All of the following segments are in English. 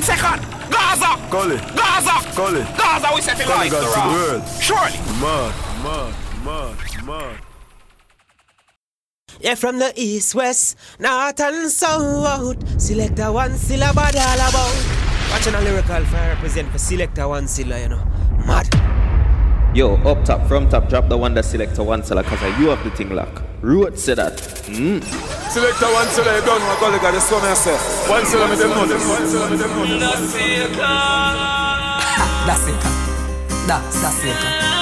One second. Gaza. Call it. Gaza. Call it. Gaza, we set it Call right it, the around. world. Surely. Mad, mad, mad, mad. Yeah, from the east, west, north and south. Selector one still a bad all about. Watching a lyrical fire represent for selector one still, you know. Mad. Yo, up top, from top, drop the one that selector Wuncela, cause you have the thing lock. Root say that. Mm. Selector Wuncela, you don't know, call it, God, this one I say. Wuncela, me them know this. Wuncela, me them know this. That's it. That's that's it.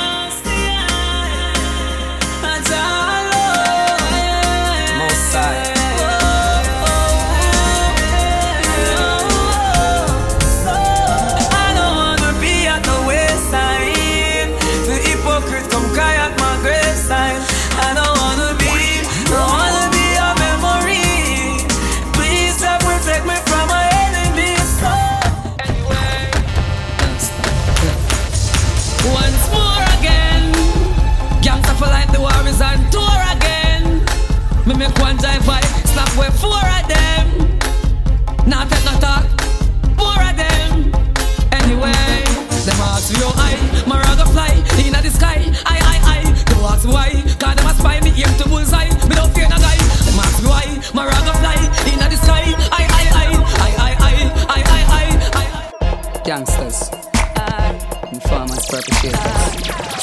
Them ask me how high, my rag fly in the sky. I, I, I, don't ask why, cause them a spy me aim to bullseye. Me don't fear no guy. Them ask me why, my rag fly in the sky. I, I, I, I, I, I, I, I, I, I. Gangsters. Uh, Informers, perpetrators.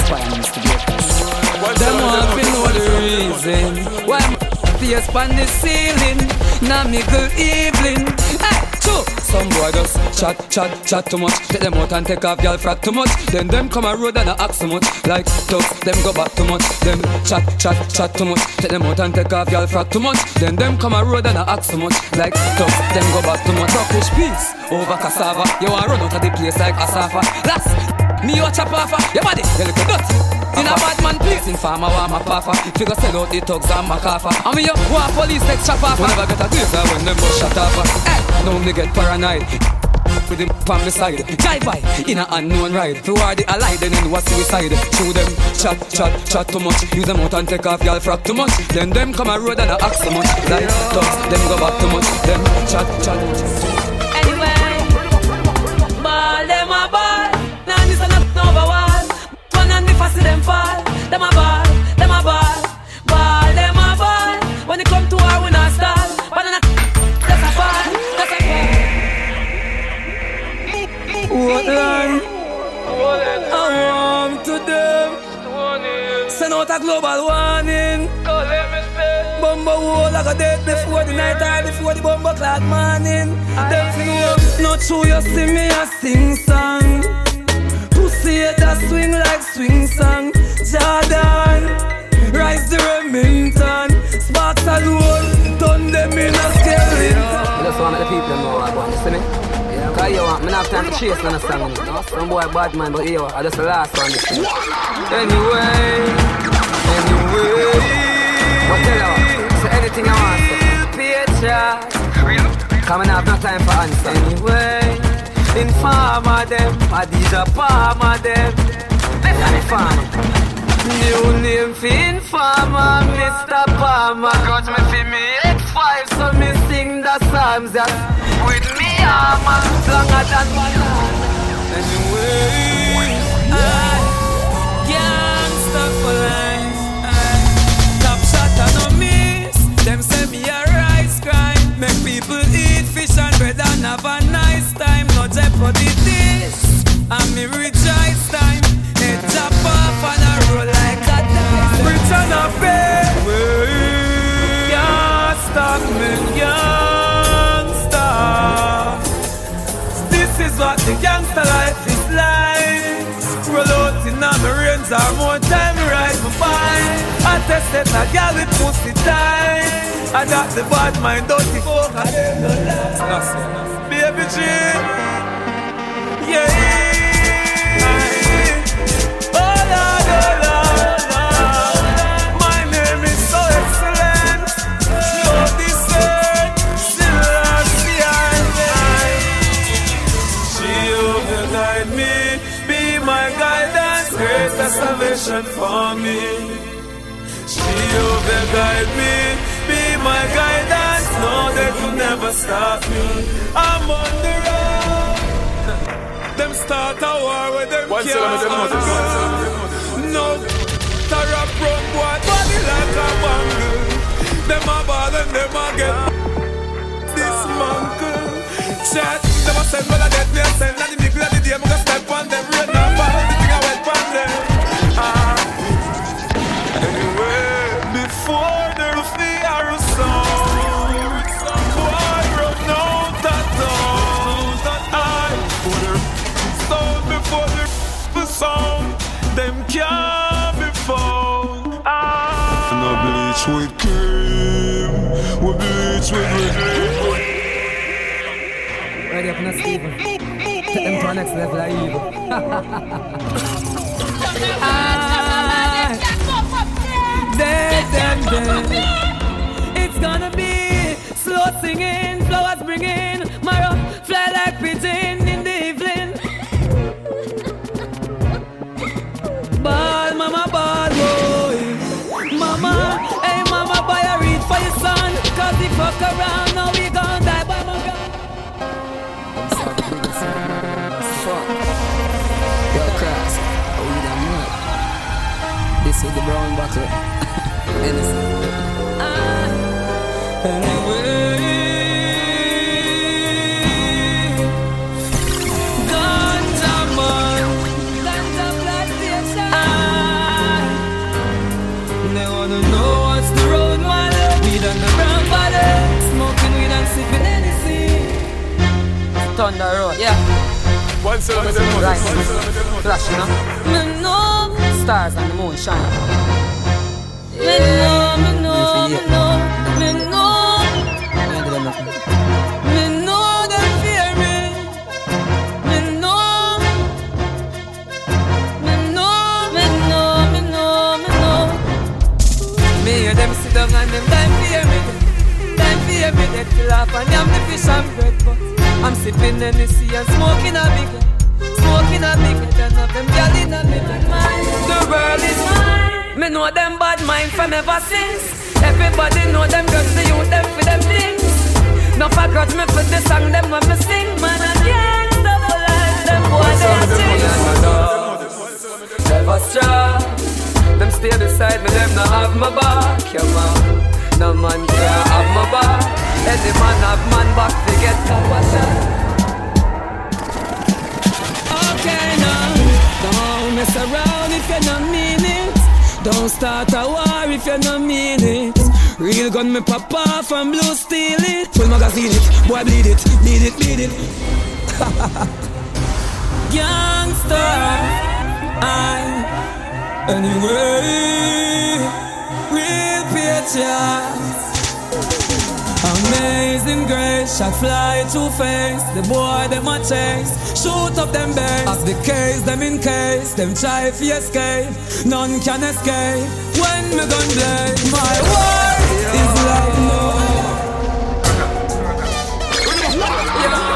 Uh, Instigators. Them want to know the reason why my face on the ceiling. Now me good evening. Hey, true. Some boy just chat, chat, chat too much. Take them out and take off y'all frack too much. Then them come a road and I ask so much. Like ducks, them go back too much. Them chat, chat, chat too much. Take them out and take off y'all frack too much. Then them come a road and I ask so much. Like ducks, them go back too much. Rockish peace over cassava. You want run out of the place like Asafa. Last. Me watch a puffer, your body, you look dirty. In a bad man place, in farmer, want my puffer. Figure sell out the thugs and my caffer. I mean, you want police take chop off. Never get a taser when them bust shut up. Hey, now me get paranoid. With him on the side, drive by in a unknown ride. Who are the allied? Then in what suicide? Show them chat, chat, chat too much. Use them out and take off y'all frack too much. Then them come a road and I ask so much. Like thugs, them go back too much. Them chat, chat. Anyway, ball them a ball. Now this a not over wall. One and the fast them fall. Them a ball, line? I want to them. Send out a global warning. Bumbo hole like a dead before the night or before the bumbo clock morning. Them know, not true you see me a sing song. Pussy it a swing like swing song. Jordan, You want, me not have time to chase on a song, you know? Some boy bad man, but you, I just the last one. Anyway, anyway. But tell you, say anything I want. Picture. Come and have no time for answer. Anyway, informer them, Adidja Palmer them. And farmer. New name for informer, Mr. Palmer. Got me for me X5, so me sing the psalms with me armor longer than banana. Anyway, I gangsta for life. I top shot and no miss. Them say me a rise crime. Make people eat fish and bread and have a nice time. No jeopardy this. And me rejoice time. Head chop off and I roll like a dice. Rich a pay. Can't stop me, what the gangster life is like. Roll out in me range or more time ride my bike. I tested a girl with pussy tight. I got the bad mind, dirty folk, I no lie. Baby G, never stop me. I'm on the road. start a war with them One can't No Tara from boy. Body like a bangle Them a ball and them a get Dismantle Chat Them a send me a death me a send. And the nickel of the day me go step on them Rain with cream We bleach with red Ready up a Steven. Take them to the next level of evil. Dead, dead, dead. It's gonna be slow singing, flowers bringing, weed and. Thunder Road, yeah. One them Right. One cell with them Flash, you know. Me know, Stars and the moon shine. The world is mine. Me know them bad mind from ever since. Everybody know them girls, the youth them for them things. No for grudge me for the song them when me sing. Man I can't stop for life Them boy they a sing Never stop Them stay beside me Them not have my back. Yeah man. No man can have my back. Any man have man back To get a Okay now. Don't mess around if you're not it Don't start a war if you not mean it. Real gun me pop off and blue steal it. Full magazine it, boy bleed it, bleed it, bleed it. Gangster I Anyway Real patriots Amazing grace, shot fly to face. The boy them a chase, shoot up them base. Of the case, them in case, them try fi escape. None can escape when me gun blaze. My word is like no. Yeah.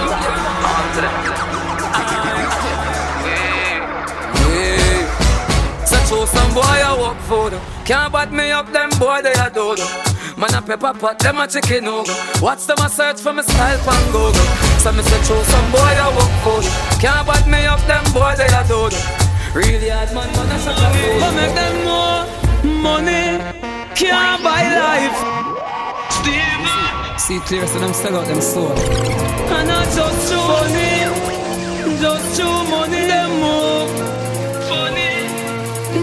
Some boy I walk for them. Can't bat me up, them boy they a do them. Man a pepper pot, them a chicken over. Watch them a search for me style pan Google. So me say show some boy I walk for. Can't bat me up, them boy they a do. Really hard man, man a shut up. But make them know money can't buy life. See clear, so them sell out them soul. And not just through money, just through money them move. Funny,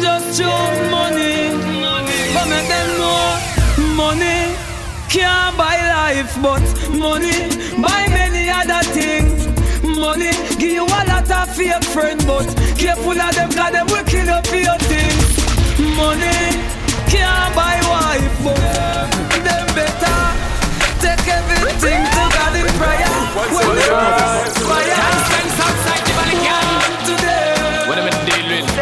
just through life, but money buy many other things. Money give you a lot of fake friends, but careful of them, cause them will kill you for your things. Money can't buy wife, but them better take everything to God in prayer. When the fire, One to them. What am I dealing with?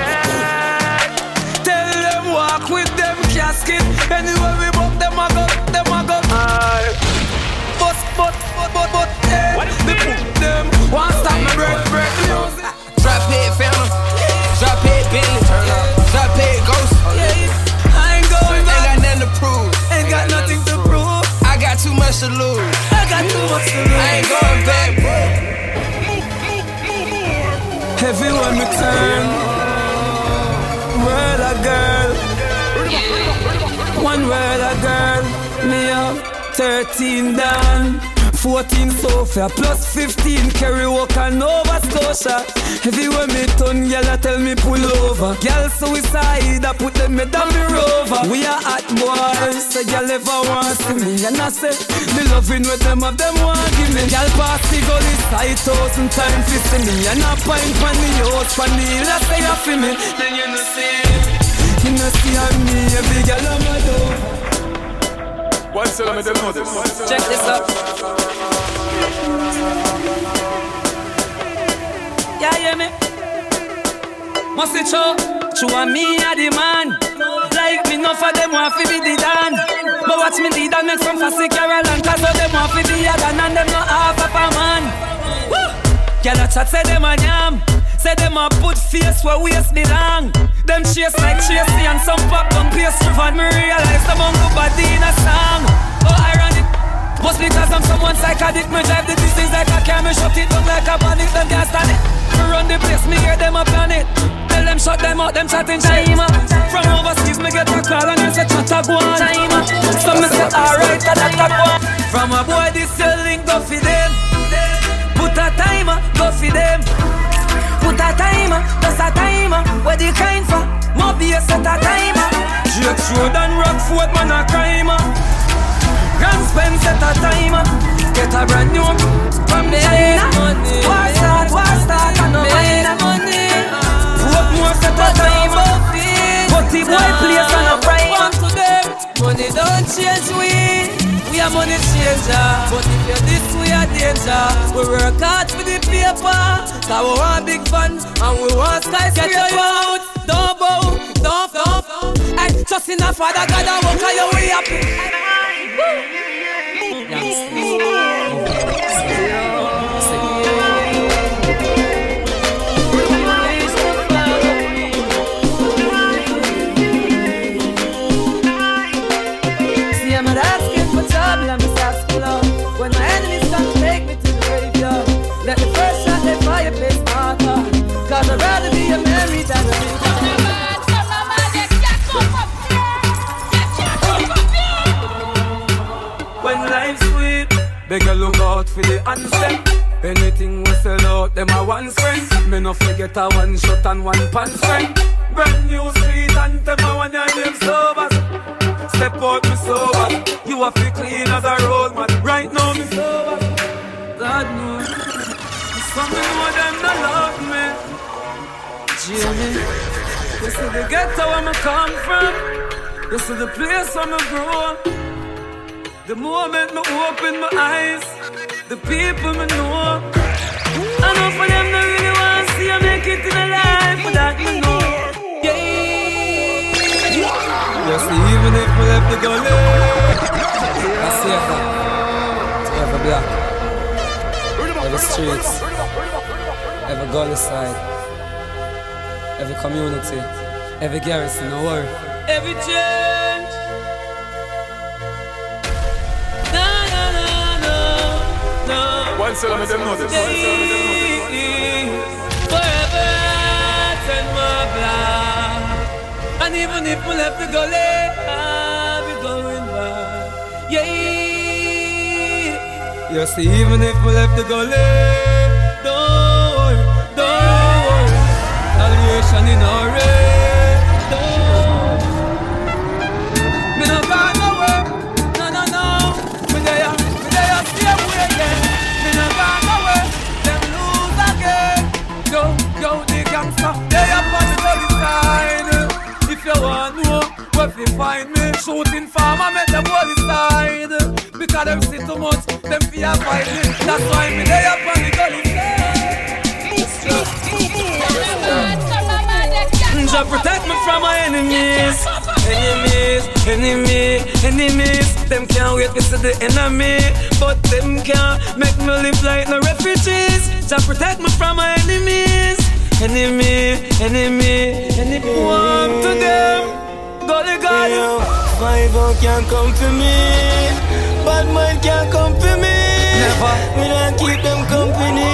Tell them walk with them casket. Anywhere but them, the put them, one stop my Break, breath music. Drop it, Phantom. Drop it, Bentley. Turn up. Drop it, Ghost. I ain't going back. Ain't got nothing to prove. Ain't got nothing to prove. I got too much to lose. I got too much to lose. I ain't going back, bro. Everyone return. Word a girl. One word a girl. Me up 13 down. 14 Sophia plus 15 Kerry Walker Nova Scotia. Everywhere me turn, gyal a tell me pull over. Gyal suicide, I put them me down me rover We are hot boys, so gyal ever want see me. And I say, me loving with them of them want give me. Gyal pass the gully side thousand times fi see me. And I pint pan the house, pan the hill, I say I feel me. Then you know see, you know see on me. Every gyal a mad Wuncela, me them know this. Check this out. Yeah, hear me? Must it show? True and me a the man. Like me, enough of them want to be the dan. But watch me lead and make some fussy Caroline. Cause all them want to be a dan and them not half of a man. Woo! Girl a chat say them a yam. Say them a put face where waist belong. Them chase like Tracy and some pop down pastry van. Me realize them on good body in a song. Oh, ironic. Must because I'm someone psychotic. Me drive the distance like a car. Me shut it down like a panic. Them can't stand it. Me run the place. Me hear them a plan it. Tell them shut them out. Them chatting Chima. From overseas me get a call and they say chatta go on. So me say alright, that that go on. From a boy this your link go for them. Put a timer, go for them. Put a timer, just a timer. Where the kind for? Mobius set a timer. Drake Road and Rockford, man a crimer. Grand spend set a timer. Get a brand new from the China. War start, war start, and no money. Put more set a timer. But the boy place on a prime. money don't change we. We are money changer, but if you're this, we are danger. We work hard for the paper, cause we want big fun and we want skyscraper. Get your out, don't bow, don't, don't. Hey, trust in a father, God, I walk your way happy. See, beg look out for the answer. Anything we sell out, them a one friend. Me no forget a one shot and one pants friend. Brand new sweet and them a one your name sober. Step out me sober. You a feel clean as a road. Right now me sober. God knows. Some me know them not love me. Jamie, you see the ghetto where me come from. You see the place where me grow. The moment me open my eyes, the people me know. I know for them they really want to see I make it in a life, but that me know. Yeah. You see, even if we left the gully, I see that. To every block, every streets, every gully side, every community, every garrison, no worry. Every change. Wuncela, me them know. Forever turn my black. And even if we left the gully, I'll be going back. Yeah. See, even if we left the gully, don't worry, don't worry. Salvation in our where fi find me, shooting farmer make them gully side. Because them see too much, them fear fight me. That's why me they up on the gully. Jah protect me from my enemies. Enemies, enemy, enemies. Them can't wait to see the enemy, but them can't make me live like no refugees. Jah protect me from my enemies. Enemy, enemy, enemy. Warm to them. Gully God Yo, Five can't come for me Bad mind can't come for me Never. Me not keep them company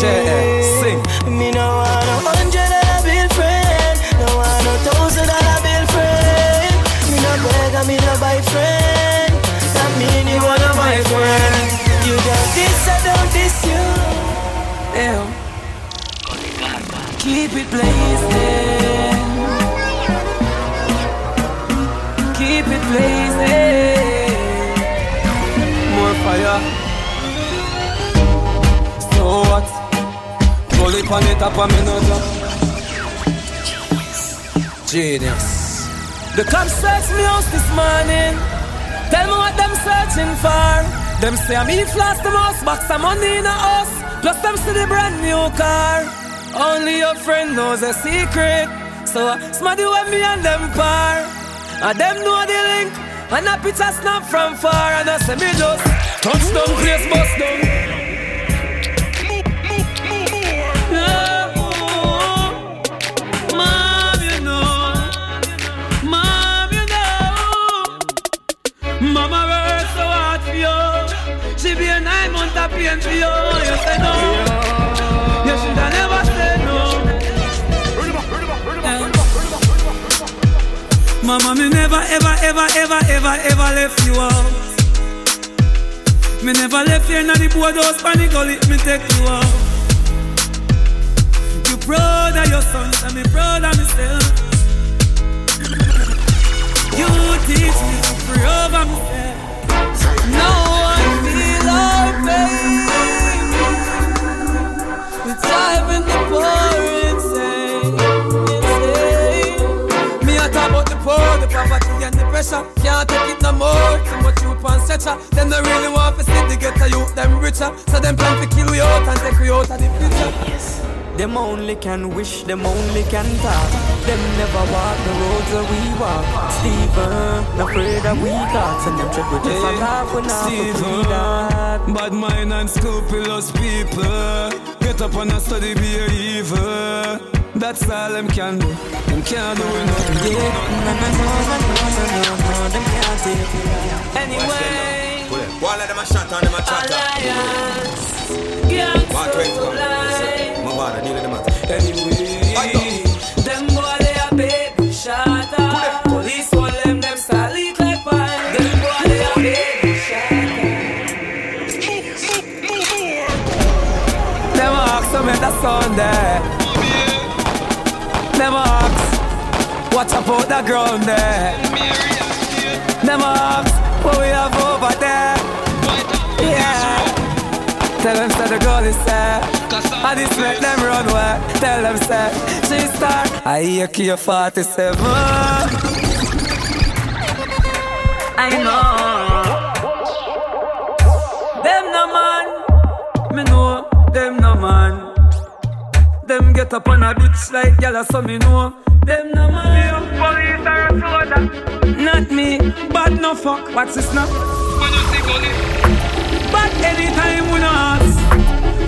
J.A. Sing Me no want a hundred dollar bill friend No want a thousand dollar bill friend Me no beg and me no buy friend That mean you wanna my friend You got this, I don't diss you. Ew. Keep it blazing More fire. So what? Pull it it up a minute. Genius. The cops searched me house this morning. Tell me what them searching for. Them say I'm in flash the most box of money in a house. Plus them see the brand new car. Only your friend knows a secret. So I smell the me and them par. And them know the link. And a picture snap from far. And I say me just touch down place bust down. Yeah, Mom, you know. Mom, you know. Mama worked so hard for you. She be a nine month of pain for you. You say no. Mama, me never, ever, ever, ever, ever, ever left you out. Me never left you in the boardhouse, panic gully, me take you out. You proud your sons, and me proud myself. You teach me to pray over myself. No one feel our pain. The time in the pouring pressure. Can't take it no more. Too much you pan stretcher. Them don't really want to see the ghetto youth them richer. So them plan to kill we out and take we out of the future. Yes. Them only can wish, them only can talk. Them never walk the roads that we walk. Stephen, afraid that we got. And them tread with just a laugh when I Steven. Bad mind and scrupulous people. Get up and a study be a evil. That's all them can do. Them can't do nothing. Yeah. No, no, no, no, no, no, no, them can't it. Anyway. One of them a shot and them a chatter. Alliance. Gangs so. My bad, I them. Anyway. Them boy they a baby shot. Police call them, them style like. Them a ask that's on there. Them ask, watch up out the ground there. Them ask, what we have over there. Yeah. Tell them say the girl is there. I just make them run where. Tell them say she star. I hear Kia 47. I know. Get up on a bitch like gyal so me know. Them no man. Police are a soda. Not me, bad no fuck. What's this now? But anytime we no ask.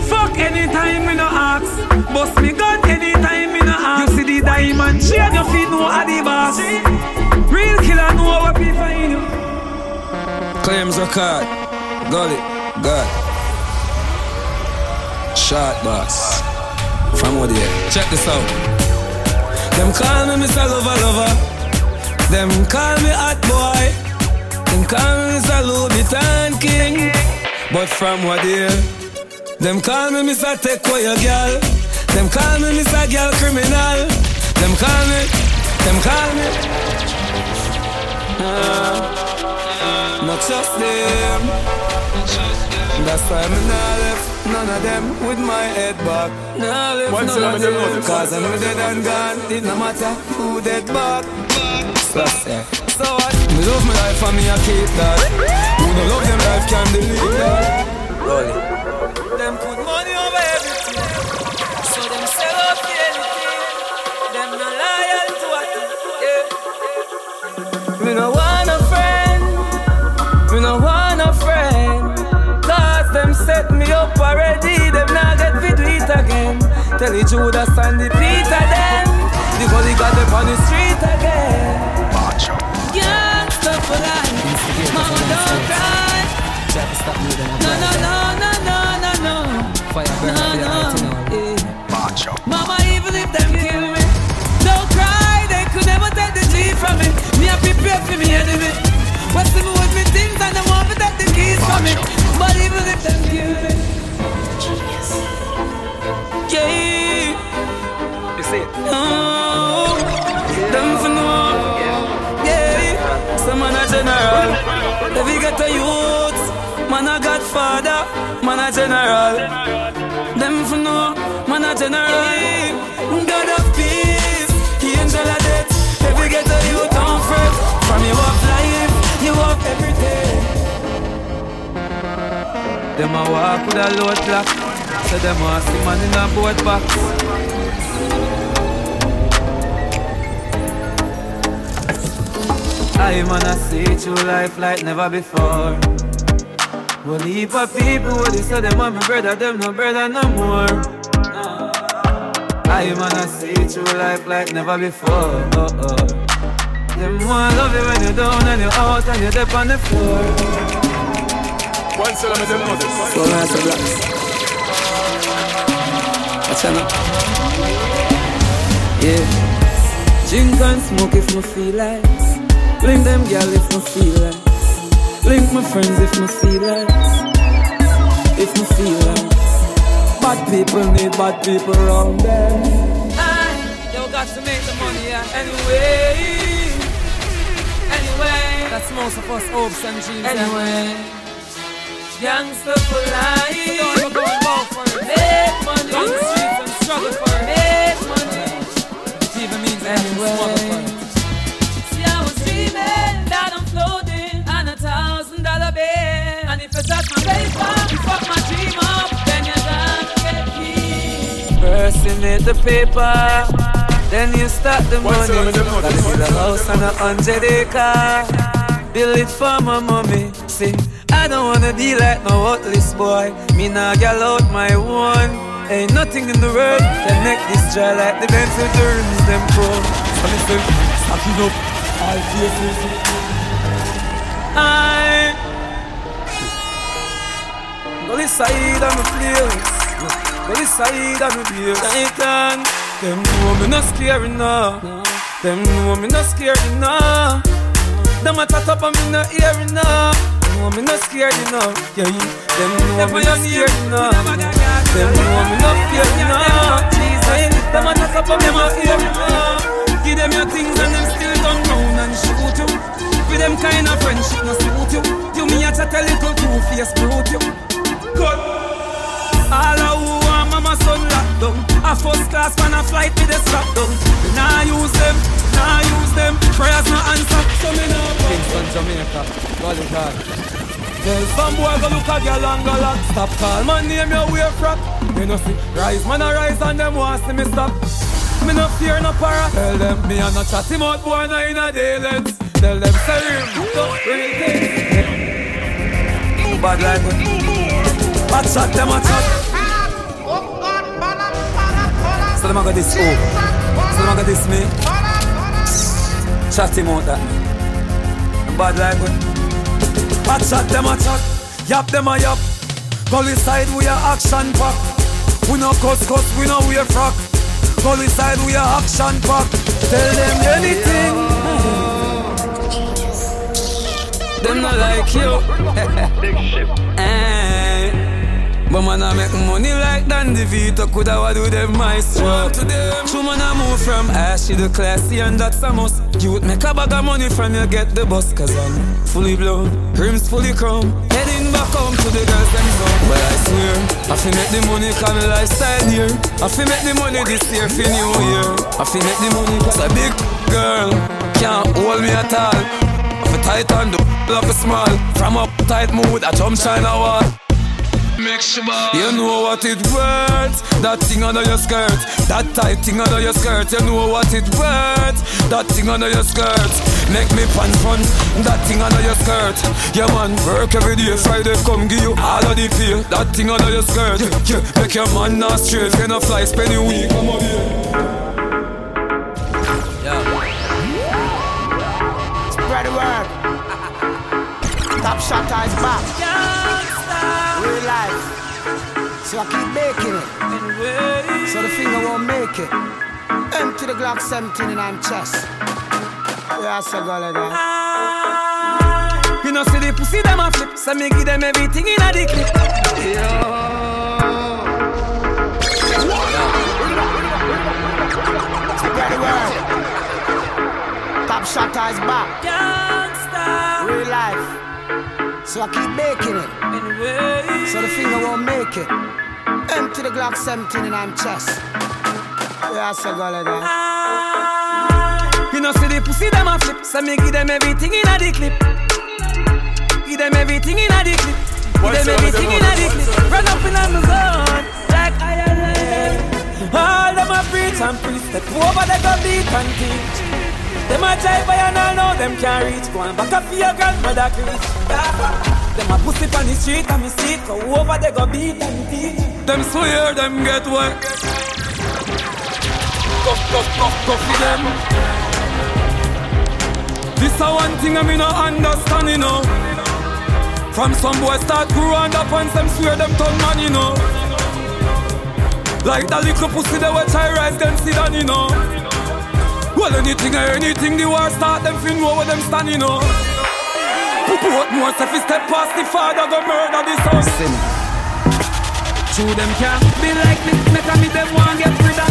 Fuck anytime we no ask. Bust me gun anytime we no ask. You see the diamond chain you feel no are boss Real killer know what we find. You Claims record Gully. God. Shot boss From what here Check this out Them call me Mr. Lover Lover Them call me Hot Boy Them call me Mr. Louis Vuitton King but from what year? Them call me Mr. Take girl. Them call me Mr. Girl Criminal. Them call me, them call me. Ah, not just them. That's why I'm not left none of them with my head back. Nah, left One none of them them. Cause I'm dead and gone. It no matter who dead back. So, so what? Me love my life and me a keep that. Who no love them life can delete that. Roll it. Them put money over everything. So them sell out for anything. Them no loyal to thing. Yeah. Me no want a friend. Me no Tell the Judas and the Peter then. The gully got them on the street again. Gangsta for life. Mama don't cry. Stop stop moving No, no, no, no, no, no, no. No, no. Yeah. Mama, even if them kill me, don't cry. They could never take the G from me. Me, I prepare for me enemy. What's the with me things and they want to take the keys from me. But even if them kill me, yeah. You see it? Oh, them for no. Yeah, some man a general. If you get a youth, man a godfather, man a general. Them for no, man a generate. God of peace, angel of death. Every ghetto you don't fret. From you up life, you up everything. Them a walk with a load clock. So them a see man in a boat box. I man a see through life like never before. Well, heap of people what they say them are my brother, them no brother no more. I man a see through life like never before. Oh, oh. Them want love you when you're down and you're out and you're deep on the floor. One of them mother. So nice and blacks. Watch out Yeah. Drink and smoke if me feel like. Blink them girl if me feel like. Blink my friends if me feel like. If me feel like. Bad people need bad people around them. I, you got to make the money yeah. anyway. Anyway. That's most of us hopes and dreams. Anyway. Gangsta for life. So don't go and go for it. Make money. On the streets and struggle for it. Make money. It even means anyway. Dollar bill. And if you touch my paper, you fuck my dream up, then you're done get at the paper. Then you start the One money. cell of them mother. Gotta a house on a hundred acre. Build it for my mommy. See, I don't wanna be like no worthless boy. Me nah gal out my one. Ain't nothing in the world can make this dry like the Benz with the rims them cold. So listen, stacking up all faces. I go this side of my place. Go this side of my place. Titan. Them know me not scary now. Them know me not scary now. Them a chat up and me not hearing now. Know me not scared enough. Yeah. Them know me not scared enough. Them know me not scared enough. Them a chat up and me not hearing now. Give them your things and them still turn round and shoot you. With them kind of friendship no suit you. You me a chat a little two face brute you. Good. All a who want mama son locked down. A first class man a flight with a strap down. Me nah use them, nah use them. Prayers no answer, so me nah go Kingston, Jamaica, Gully God. Tell some boy go look a girl and go lock. Stop call man name your way frack Me no see. Rise man a rise and them want see me stop. Me no fear no para. Tell them me a no chat him out boy no in a day lens Tell them say him, don't real things Bad like shot them a chat So them a go this oh So them a go this me Chat him out that Bad Bad shot them a chat Yap them a yap Gully side we a action pack We no cuss cuss we no wear frock Gully side we a action pack Tell them anything. Them not like you. Eh. But man, I make money like Dandy Vito. Coulda what do them maestro to them. True man, I move from ashy to classy And that's a must. You would make a bag of money from you get the bus Cause I'm fully blown. Rims fully chrome. Heading back home to the girls them zone. But I swear I fi make the money cause my lifestyle here I fi make the money this year for new year. I fi make the money cause a big girl Can't hold me at all. I fi tight and the up a small. From a tight mood I jump China wall Make sure You know what it worth. That thing under your skirt. That tight thing under your skirt. You know what it worth. That thing under your skirt. Make me pants fun That thing under your skirt. Yeah man Work every day. Friday come give you all of the feel. That thing under your skirt. Yeah, yeah. Make your man not straight. Gonna fly? Spend a week. Come over here Spread the word. Top shot is back. Real life. So I keep making it. So the finger won't make it. Empty the Glock 17 in my chest. Yeah, so go like that. You know see the pussy them a flip So me give them everything in a the clip Spread the word. Top shot is back. Real life. So I keep making it. So the finger won't make it. Empty the Glock 17 in I'm chest. Yeah, so go like that. You know, see the pussy them a flip, so me give them everything in a the clip. Give them everything in a the clip. Give them everything in a the clip. Run up in a my zone, like I am. All them a preach and preach, step over they go beat and teach. Them a jive by and all know them can't reach. Go and back up for your grandmother preach. Them a pussy on the street and me see it. Go over they go beat and teach. Them swear them get wet. Go, go, go, go for them. This a one thing I me no understand, you know. From some boy start grow and up and them swear them turn man, you know. Like that little pussy they watch I rise them sit down, you know. Well anything or anything the war start them fin know where them stand, you know. Poo what more if he step past the father go murder the son. Sin. True them can't be like me, make a me them want get rid of.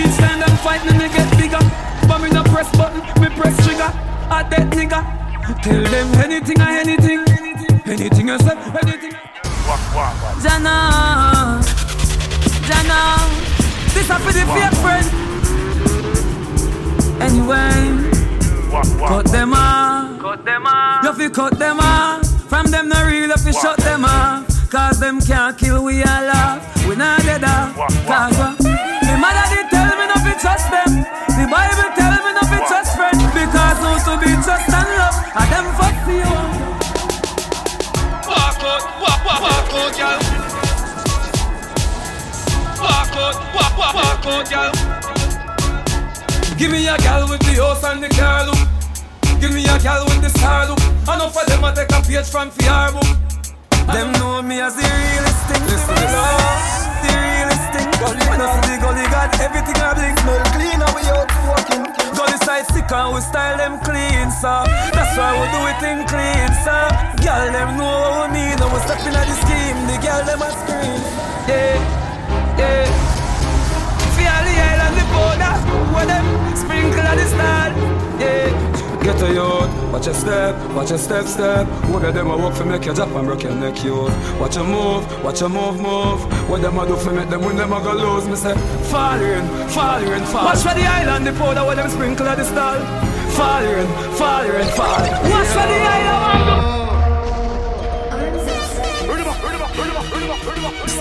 Each time them fight me, me get bigger. But me no press button, me press trigger. A dead nigga. Tell them anything or anything. Anything I say, anything. Jana, Jana, this a for the fake friend. Anyway, cut them off. Cut them off. You fi cut them off. From them no real, you fi shut them off. Cause them can't kill we all off. We not dead off. Cause uh, the mother did tell me not to trust them. The Bible tell me not to trust friends. Because who to be trust and love. And them fuck for you. Walk out, walk, walk, walk out, girl. Walk out, walk, walk, walk out, girl. Give me a gal with the house and the car look. Give me a gal with the star look. Enough of them a take a page from fear book. Them know me as the realest thing. Listen, the realest thing. When I see the gully got everything I blink. Smell clean and we out fucking. Gully side sick and we style them clean, so That's why we do it in clean, so Girl them know what we mean. And we step in at the scheme. The girl them a scream. Yeah, yeah. Feel the island, the border, where them sprinkle at the start. Yeah. Get a youth, watch your step, watch your step, step. What of them a work for make your drop and break your neck, youth. Watch your move, watch your move, move. What them a do for make them when them a go lose? Me say, fall in, fall in, fall. Watch for the island, the powder where them sprinkle at the stall. Fall in, fall in, fall. Watch for the island.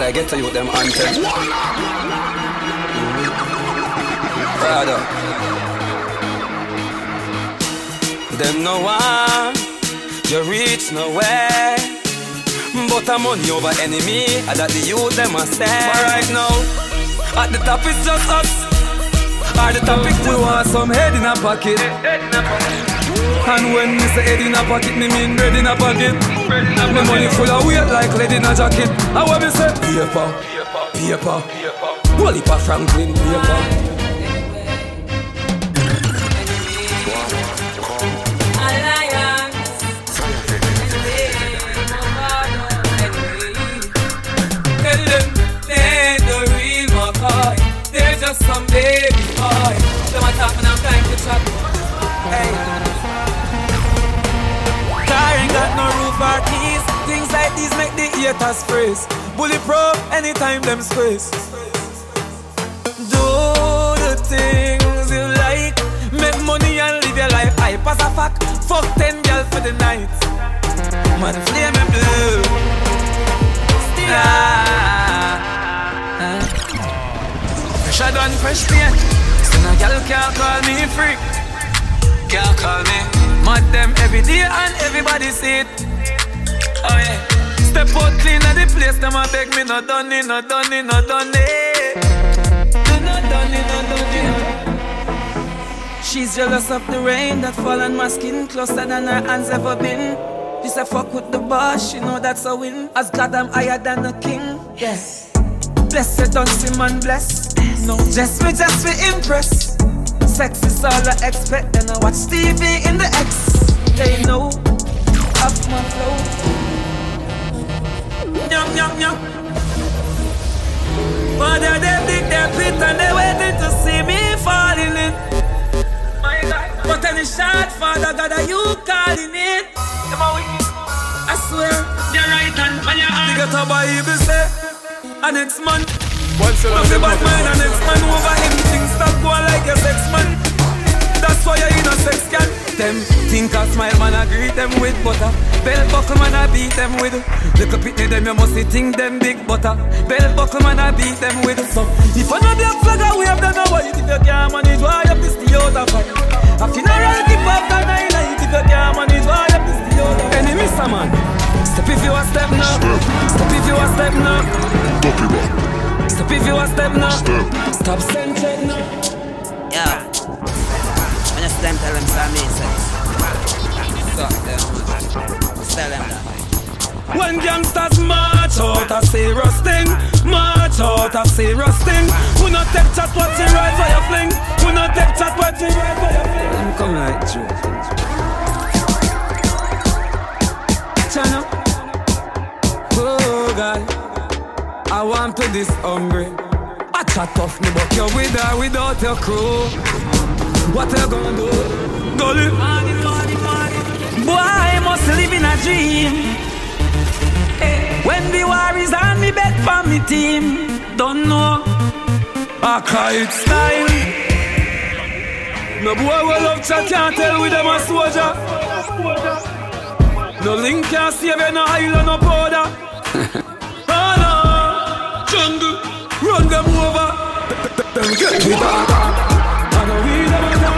I get to you them anthem. Brother. Them no one, you reach nowhere. But I'm money over enemy, and that the youth them a stare. But right now, at the top it's just us. At the topic we want some head in a pocket. And when me say head in a pocket, me mean bread in a pocket. Me money full of weight like lead in a jacket. And what me say? Paper, paper, Wally pa Franklin paper. Just some baby boy. Them a talk and I'm trying to chat. Hey. Car ain't got no roof or keys. Things like these make the haters freeze. Bulletproof anytime them squeeze. Fresh paint. So no girl can't call me freak. Can't call me. Mad them every day and everybody see it. Oh yeah. Step out clean at the place. Them a beg me no done it, no done it, no done it. No, no done it, no done it. She's jealous of the rain that fall on my skin closer than her hands ever been. She say fuck with the boss, she know that's a win. As God I'm higher than a king. Yes. Blessed don't see man bless. No, just me, just me impress. Sex is all I expect, and I watch TV in the X. They know of my flow. Yum yum yum. Father, they dig their pit and they waiting to see me falling in. My God. But any shot, Father God, are you calling it? I swear, you're right hand on your arm. You got a Bible say, I the next man. Once you love the bad mind and next man over him, things stop going like your sex man. That's why you're in a sex can. Them think a smile man I greet them with butter. Bell buckle man I beat them with. Little pitney them you must think them big butter. Bell buckle man I beat them with. So if I know black flag I wave them white. If you can't manage why you piss the of fight. A funeral keep up the night. If you can't manage why you piss the out of Enemy man. Step if you a step now. Step if you a step now. Step if you a step now. Stop sentence now. Yeah. When you them tell them some me say. Stop them. Tell them that. When gangsters march out a serious thing March out a serious thing We not take chat what you ride for your fling We not take chat what you ride for your fling Them come like Joe China Oh God I want to this hungry I chat off me but you're with or without your crew What are you gonna do? Gully Boy, I must live in a dream eh, when the war is on me, bet for me team. Don't know. I cry it style. No boy will love chat can't tell with them a soldier. No link can't save you, no island, no powder. no, jungle, run them over. Them get me back. I know we them attack.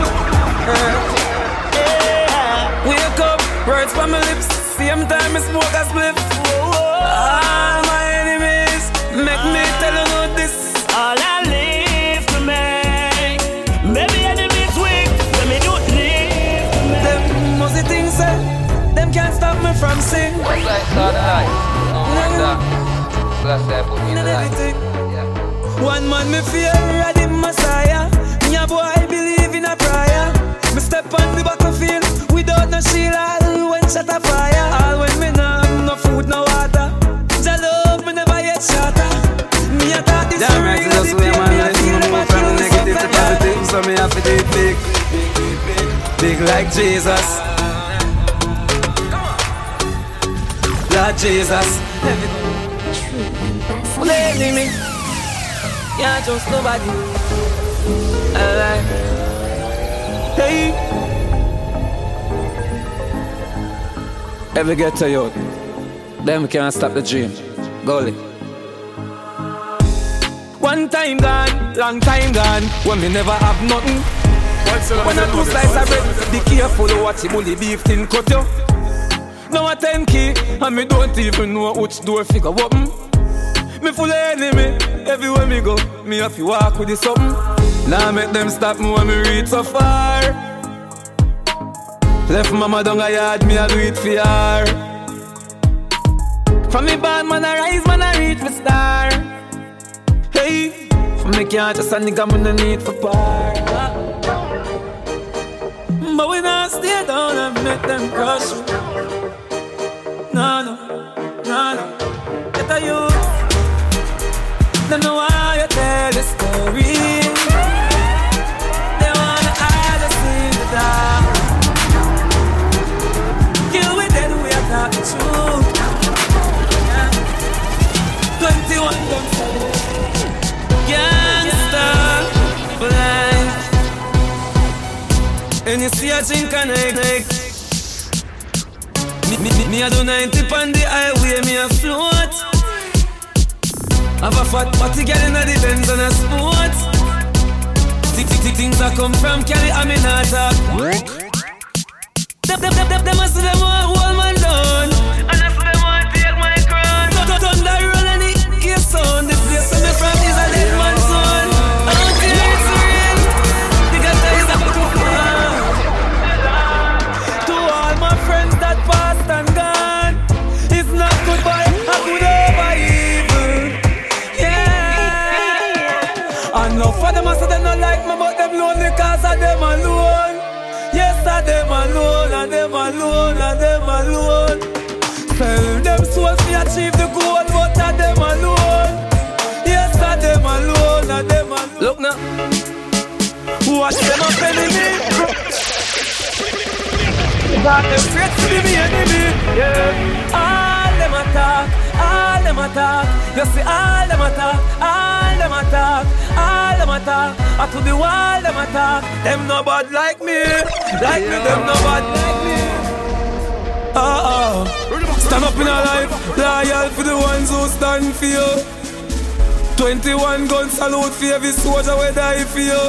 Wake up, words from my lips. Same time I smoke a spliff. All my enemies make me tell you no this. All I live to make. Maybe enemies weak when me do live to make. Them must things say. Them can't stop me from sing. What's that? Start light. Oh my God. Bless that. Put me in the light. One man me fear, ready Messiah. Me a boy believe in a prayer. Me step on the battlefield without no shield. All when shot a fire. All when me nah have no food, no water. Jah love me never yet shatter. Me a talk this Damn right, real, that's the the way pain man me life feel, me never move from kill negative to positive, so me have to do it big, big like Jesus. Lord Jesus. Lately me can't trust nobody. Alright. Hey. Ever get to you? Them can't stop the dream. Gully. One time gone, long time gone, when me never have nothing. When I two slice of bread, be careful what you bully beef thin cut you. Now a 10 key, and me don't even know which door figure open. Me full enemy, everywhere me go, me have to walk with the something. Now make them stop me when me reach so far. Left mama down a yard, me I do it for her. From me bad man I rise, man I reach for star. Hey, from me can't just a nigga me no need for par. But we not stay down and make them crush you. A I like me, me, me, I do 90 on the highway, me a float. Have a fat party girl in the Benz and a sport. Th- th- th- Things that come from Cali, I mean not talk. Got them straight to me enemy. Yeah. All them attack, all them attack. You see all them attack. talk. I to the wall, them a talk. Them no bad like me. Like me, them no bad like me. Ah, ah. Stand up in a life, loyal for the ones who stand for you. 21 gun salute for every soldier we die for you.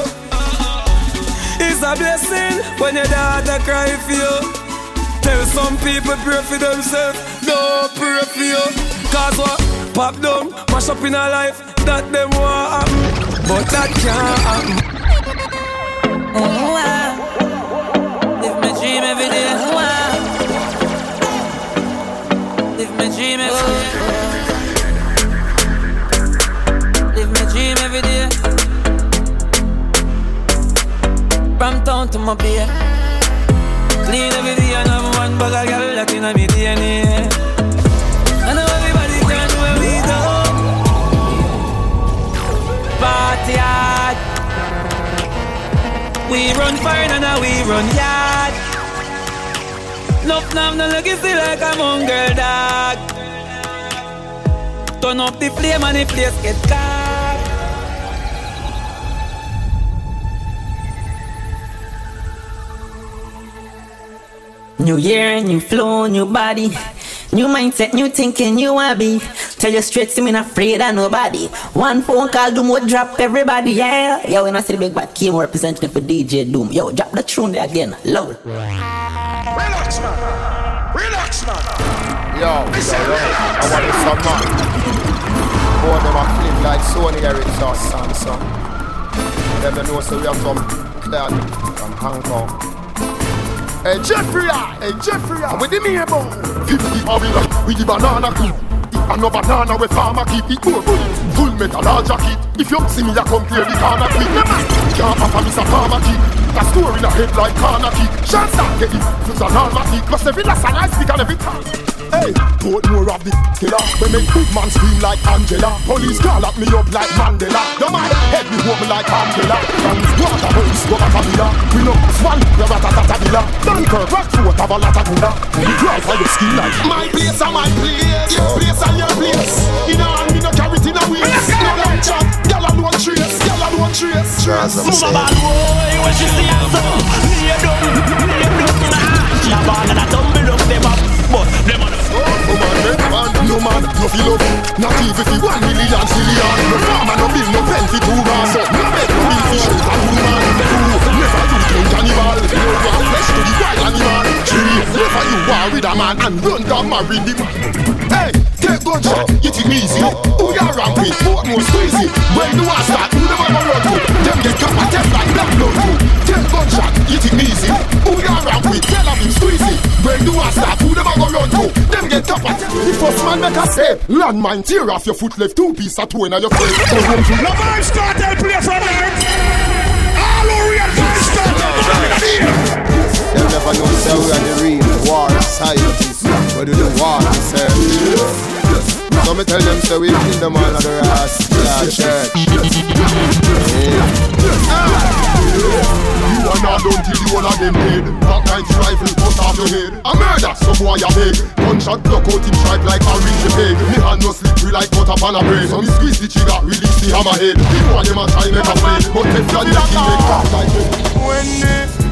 It's a blessing when your daughter cry for you. Tell some people pray for themselves, no pray for you. Cause what? Pop down, mash up in our life that them want but that can't happen. Oh, wow. Live my dream every day. Oh. Live my dream every day. Live my dream every day. From town to my beer. Clean every day and have one bag of girl that inna me DNA. I know everybody can do what we do. Party hard. We run fire and now we run yard. Nuff now no legacy like a mongrel dog. Turn up the flame and the place get caught. New year, new flow, new body. New mindset, new thinking, new hobby. Tell you straight, see me not afraid of nobody. One phone call, Doom would drop everybody, yeah. Yo, when I see the big bad Kim representing for DJ Doom. Yo, drop the tune there again, loud. Relax, man. Relax, man. Yo, yo, yo, I want to some man. Boy, them a flip like Sony Ericsson, Samsung. Them they know so we have some clear from Hong Kong. Hey Jeffrey, hey Jeffrey, ah. with the me about 50 Avila, with the banana crew. And no banana with farmer keep it more bullets Full metal large jacket. If you see me I come clear the corner quick Can't papa miss a farmer key That story in a head like corner key Chance get it Foods are normatic Cause every last and I speak and every time Hey, put more of the killer. We make big man scream like Angela Police call at me up like Mandela. The man head me home like Angela. Guns, water, boys, go back a villa We know swan, we ratatatabila Dunkirk, Rockford, have a lot of gula We drive for your skin like My place and my place. Your place and your place. In a hand, me no carry it in a waist. No long chat, gyal alone trace Gyal alone trace. Move a bad boy when she see her son Lay down, lay down in a hand She a ball and a tumble up them up But them a Oh, man, man, no man, no feel up Not even if one million trillion. No farmer, no bill, no pen for two man So, no bed, no bill for shelter, two man Two, never you turn cannibal No one flesh to the wild animal. Three, never you war with a man And run down marry the man. Hey, take gunshot, you think easy? Who ya ramp with, both more squeezy. When the war start, who never go run to Them get cap and them like black blood. Take gunshot, you think easy? Who ya ramp with, tell them him squeezy. When the war start, go run to Them get cap and The first man make a say Landmine tear off your foot left Two piece of two in your face. Go home to The Vybz Kartel play from night. All who real Vybz Kartel man in the ear. Them never know say we are the real war scientists. But do the war research So me tell them say we kill them all of the ass Yeah, church. You are not done till you all of them dead. Back 90 rifle cut off your head. A murder, some boy a beg. Gunshot block out him strike like a ring the peg Me hand no slippery like butter pan a bread. So me squeeze the trigger, release the hammerhead. The boy them a try make a play But if you make him make back like When they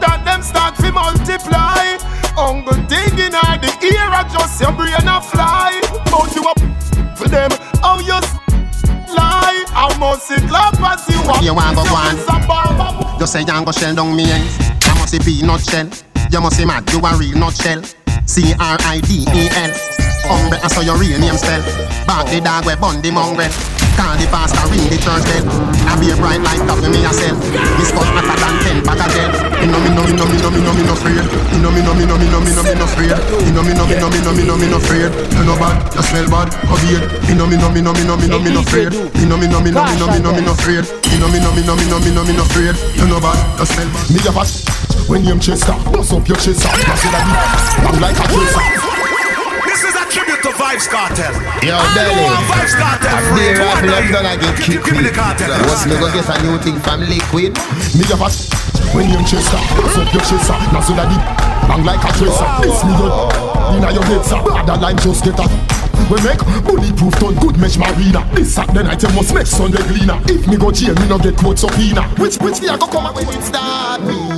that them start to multiply. Uncle digging out the ear, I just your brain a fly. But you up for them, how you lie? How much it love as you up? You want go one? You say you go shell down me ends. I must be peanut shell. You must be mad. You a real nutshell. C R I D E L. Umbre, I saw your real name spell. Back the dog we bun the mongrel. Call the pastor, ring the church bell. I be a bright light up in me myself. Miss cut hotter than ten of gel. You know me, know me, know me, know me, know me, no afraid. You know me, know me, know me, know me, know me, no afraid. You know me, know me, know me, know me, know me, no afraid. You know bad, you smell bad, here. You know me, know me, know me, know me, know me, no afraid. You know me, know me, know me, know me, know me, no afraid. You know me, know me, know me, know me, know me, no afraid. You know bad, you smell bad. Me a bad. When you chester, bust up your chest up. Pass it a bit, long like a tracer. This is a tribute to Vybz Kartel. Yo, I Belly. know a Vybz Kartel. After the rifle, I'm gonna get kicked. Give me the cartel. What's me gonna get a new thing from Liquid? Me a fat when you chester, bust up your chest up. Now so that deep, bang like a tracer. It's me good. Inna your head, sir. That line just get a We make bulletproof done good mesh marina. This Saturday night you must make Sunday cleaner. If me go jail, me no get court subpoena. Which which me I go come up when it start me?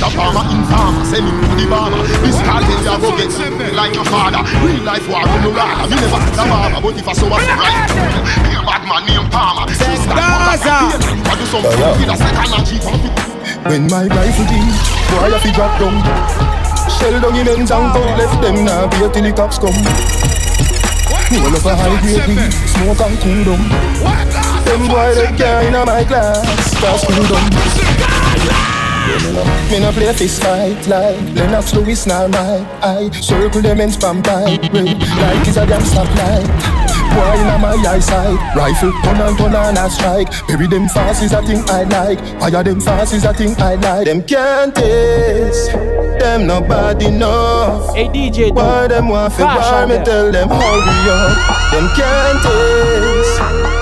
Mr. Farmer informer, send him to the barber. This cartel you go get something like your father. Real life war with no rara. Me never had a barber, but if I saw a right, be a bad man named Palmer. Sister, Gaza. I do some food with a second and cheap and When my rifle ding, boy I fi drop down Shell down in ends and cut left them now be till the cops come Roll up a high grade weed, smoke and cool down Them boy they care in my class, cause cool down me no play fist fight like Lennox Lewis now my I circle them and spam pipe Like it's a damn stoplight Boy in my eyesight Rifle turn and turn and a strike. Bury them fast is a thing I like Fire them fast is a thing I like. Them can't taste Them not bad enough Hey DJ Why them want fi war me tell them hurry up Them can't taste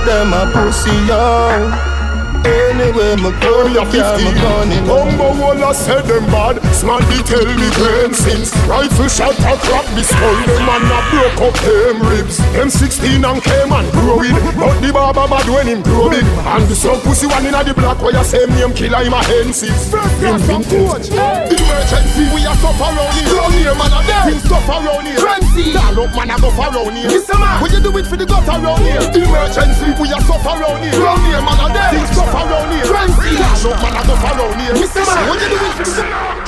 Them a pussy young Anyway, my girl, me a 15 Bumbo walla said them bad. Smarty tell me claim since Rifle shot a crack me skull Them man a broke up them ribs. Them 16 and came and grow it But the barber bad when him grow big And the some pussy one inna the black Where you same name killer him a hensis. Him vintage Emergency we a suffer round here. Round here man a dead Things tough around here. Frenzy Call up man a go for round here. Mr. Man. When you do it for the gutter round here? Emergency. We a suffer round here. Round here man a dead Things tough Frenzy Call up man go for round here Mr. Man When you do it for the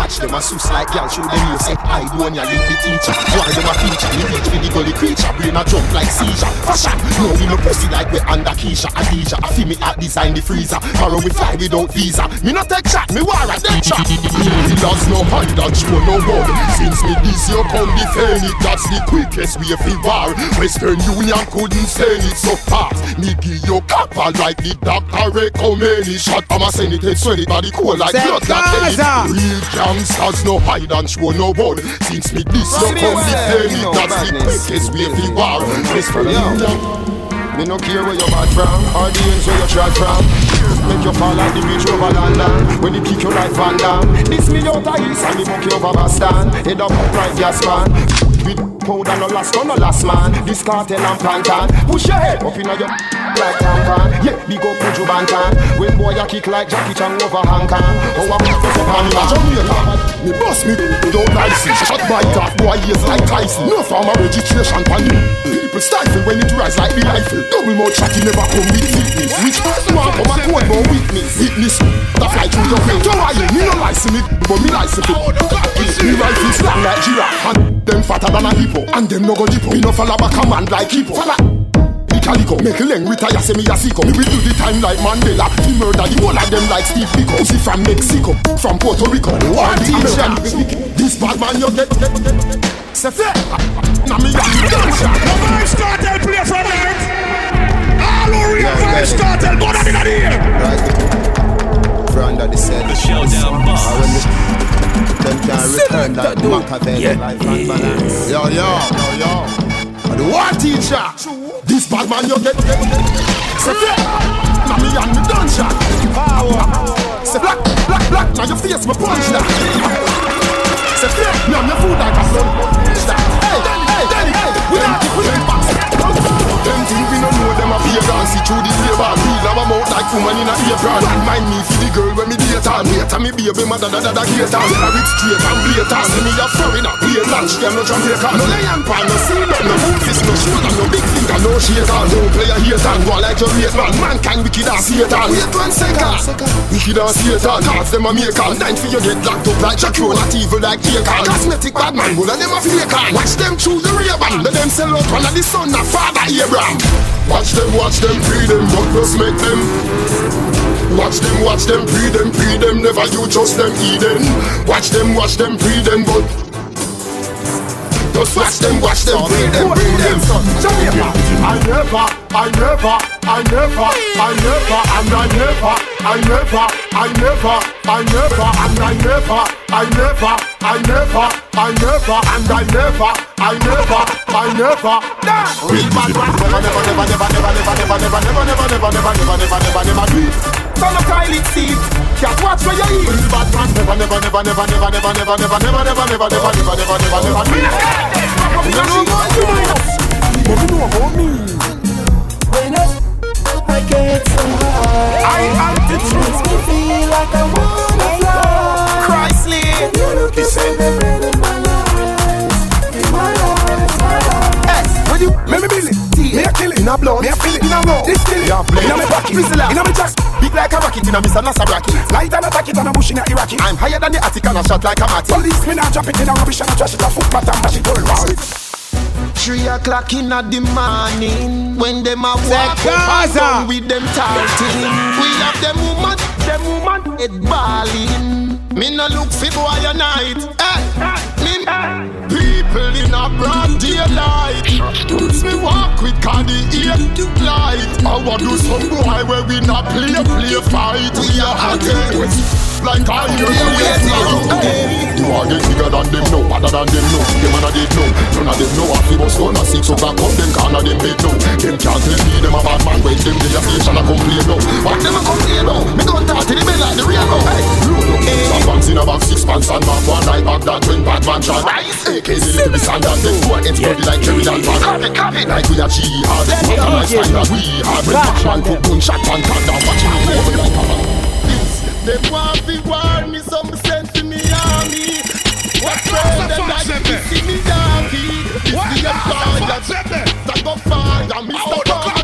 Watch them a sus like gal show them you say I don't ya link the teacher. Why them a feature? Me reach for the gully creature. Brain a jump like seizure. Fashion. No we no pussy like we under Keisha. Adidja I feel me at design the freezer. Borrow we fly without visa. Me no take shot Me war a dead shot The lads no hide and show no bug Since me this year come defend it That's the quickest way for war. Western Union couldn't send it so fast. Me give you copper like the doctor recommend it. Shot from a senate head sweat it body cool like blood that. Real gangsters no hide and show no bud Since me this year come defend it That's the quickest way for war Western Union Me no care where you bad from Or the ends where you trod from. Make you fall like the beach over London When they kick you like Van Damme This me out of east and the monkey over Boston. Head up like gas man. With powder no last no last man. This cartel and plantain Push your head up inna your like tampon Yeah, big up Buju Banton When boy you kick like Jackie Chan over Hong Kong. Oh, I put this up on me Jamaica Me boss me without license Shot by top boy ears like Tyson. No farmer registration pan People stifle when it rise like the rifle Double mouth chatty never come with fitness Which want come a code more witness? Witness. That fly through your brain Don't worry, me no license it But me license it Me. Rifle slang like giraffe And them fatter than a hippo And them no go dippo Me no follow back a man like hippo. Follow the calico Make a leng retire say me a sicko Me will do the time like Mandela. He murder the whole of them like Steve Biko. Pussy from Mexico From Puerto Rico. War the American This bad man you get get get Say fair Now me a dance The Vybz Kartel play from night. All who real Vybz Kartel go down in the ear. Front of the set The showdown boss. Them can't return that Machiavelli life and balance. Yo yo yo yo. The war teacher This bad man you get Say fair Now me and me shot Power. Say black black black Now your face me punch that Say fair Me and me food like a sun. Hey hey hey hey. We not pagan See through the Real have a mouth like woman in a apron. Mind me for the girl when me date on Later me baby mother da da da gate on her it's straight and blatant See me a foreigner Blatant She am no Jamaican No lion pan No seal No movies No shoulder No big finger No shaker No player hater Go like your mate man. Mankind wicked as Satan. Wait one second. Wicked as Satan. Cause them a make on Nine for you get locked up like Shakur Not evil like Jacob Cosmetic bad man Bull and them a fake on Watch them through the rear band Let them sell out One of the son of father Abraham. Watch them, watch them, free them, God just make them. Watch them, watch them, free them, free them, never you trust them, Eden. Watch them, watch them, free them, but just watch them, watch them, free them, free them. I never, I never I never, I never, and I never, I never, I never, I never, and I never, I never, I never, I never, and I never, I never, I never. Real bad man, never, never, never, never, never, never, never, never, never, never, never, never, never, never, never, never do it. Turn up toilet seat, can't watch where you eat. Real bad man, never, never, never, never, never, never, never, never, never, never, never, never, never, never, never, never do it. You know about you, but you know about me. When I get so high, I altitude makes me feel like I wanna fly. Christly, you look Listen. the red in my eyes, in my eyes, my eyes. Yes, when you Me me Billy, me a kill it in a blood, me a feel it in a road. This kill it, Yeah, play. in a me pocket, Whistler. in a me jacks. big like a rocket in a miss and a rocket. Light and attack it and a bush in a Iraqi. I'm higher than the attic and a shot like a matty. Police me now drop it in a rubbish and a trash it a footpath and mash it all round. Three o'clock in the morning when them a walk up and Gaza. down with them talking. We have them woman, them woman head balling. Me no look for boy a night. Hey, me people in a broad daylight. Me walk with candy ear light. I want do some boy where we not play play fight. We are hot like I hear you. You are get bigger than them no, better than them no. Them and a dead now. None of them know a fi bust gun a six o'clock up. Them can't of them bed now. Them can't tell me them a bad man when them day a station a complain now. What them a complain now? Me gun talk to the bell like the real now. Hey. Some pants in a bag, six pants and back one night back that when bad man shot. AK's a little standard, then four ends bloody like Jerry and copy. Like we are jihad, but a time that we had. When Batman put gunshot and cut down, watching me over like a man. Them want fi war me, some send to me army. What friend them like to see me? This the empire that go fire, Mr. Pharmacy.